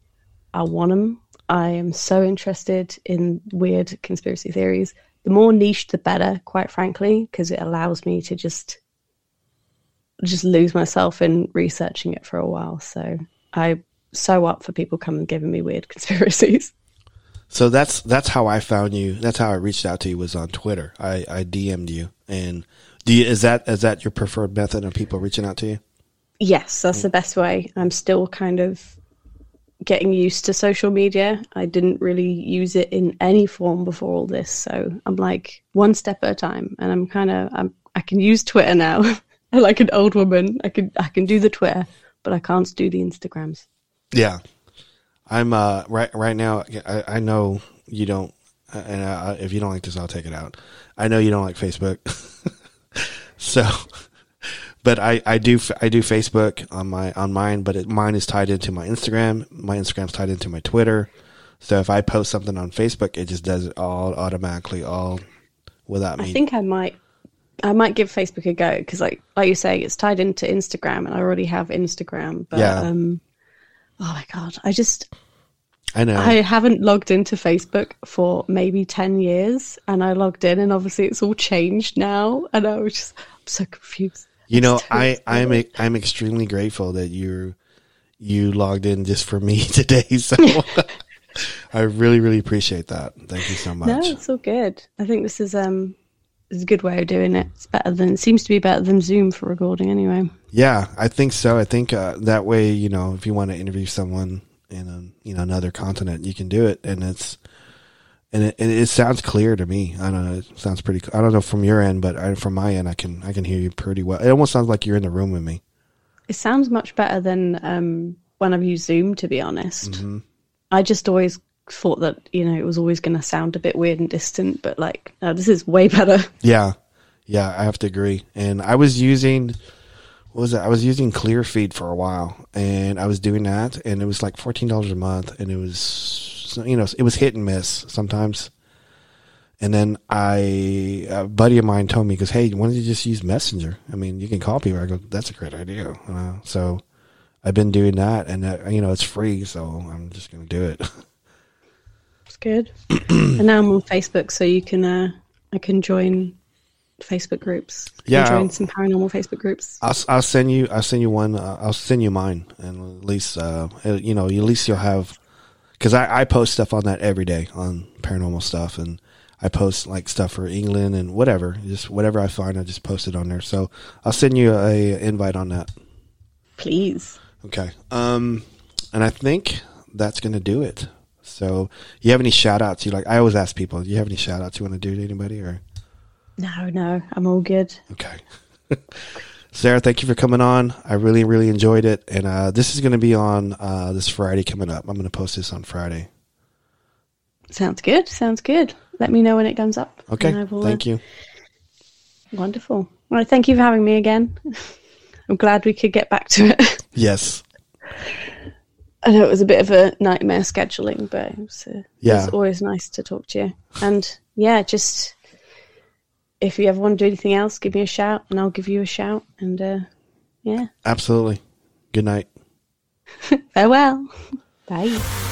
I want them. I am so interested in weird conspiracy theories the more niche the better quite frankly because it allows me to just just lose myself in researching it for a while so i so up for people coming giving me weird conspiracies so that's that's how i found you. That's how i reached out to you was on twitter. I i dm'd you. And do you, is that is that your preferred method of people reaching out to you? Yes that's the best way. I'm still kind of getting used to social media. I didn't really use it in any form before all this, so I'm like one step at a time, and I'm kind of I'm I can use Twitter now. like an old woman, I can I can do the Twitter, but I can't do the Instagrams. Yeah, I'm uh right right now. I, I know you don't, and uh, if you don't like this, I'll take it out. I know you don't like Facebook, so but I, I do I do Facebook on my on mine, but it, mine is tied into my Instagram. My Instagram's tied into my Twitter. So if I post something on Facebook, it just does it all automatically, all without me. I think I might I might give Facebook a go because, like like you say, it's tied into Instagram, and I already have Instagram. But yeah. um, oh my god, I just I know I haven't logged into Facebook for maybe ten years, and I logged in, and obviously it's all changed now, and I was just I'm so confused. You know, I I'm a, I'm extremely grateful that you you logged in just for me today. So I really really appreciate that. Thank you so much. No, it's all good. I think this is um is a good way of doing it. It's better than it seems to be better than Zoom for recording anyway. Yeah, I think so. I think uh, that way, you know, if you want to interview someone in a, you know another continent, you can do it, and it's and it, it, sounds clear to me. I don't know. It sounds pretty. I don't know from your end, but I, from my end, I can I can hear you pretty well. It almost sounds like you're in the room with me. It sounds much better than um, when I've used Zoom. To be honest, mm-hmm. I just always thought that you know it was always going to sound a bit weird and distant, but like no, this is way better. Yeah, yeah, I have to agree. And I was using was it? I was using Cleanfeed for a while, and I was doing that, and it was like fourteen dollars a month, and it was you know, it was hit and miss sometimes. And then I, a buddy of mine told me, because hey, why don't you just use Messenger? I mean, you can call people. I go, that's a great idea. Uh, so I've been doing that, and that, you know, it's free, so I'm just to do it. It's good. and now I'm on Facebook, so you can, uh, I can join Facebook groups. Yeah, join some paranormal Facebook groups. I'll, I'll send you. I'll send you one. Uh, I'll send you mine, and at least uh, you know, at least you'll have because I, I post stuff on that every day on paranormal stuff and I post like stuff for England and whatever, just whatever I find, I just post it on there. So I'll send you a invite on that. Please. Okay. Um, and I think that's going to do it. So you have any shout outs you like? I always ask people, do you have any shout outs you want to do to anybody or? No, no, I'm all good. Okay. Sarah, thank you for coming on. I really, really enjoyed it. And uh, this is going to be on uh, this Friday coming up. I'm going to post this on Friday. Sounds good. Sounds good. Let me know when it comes up. Okay. Thank uh, you. Wonderful. Well, Thank you for having me again. I'm glad we could get back to it. Yes. I know it was a bit of a nightmare scheduling, but it was, uh, yeah. it was always nice to talk to you. And yeah, just if you ever want to do anything else, give me a shout and I'll give you a shout. And uh, yeah. Absolutely. Good night. Farewell. Bye.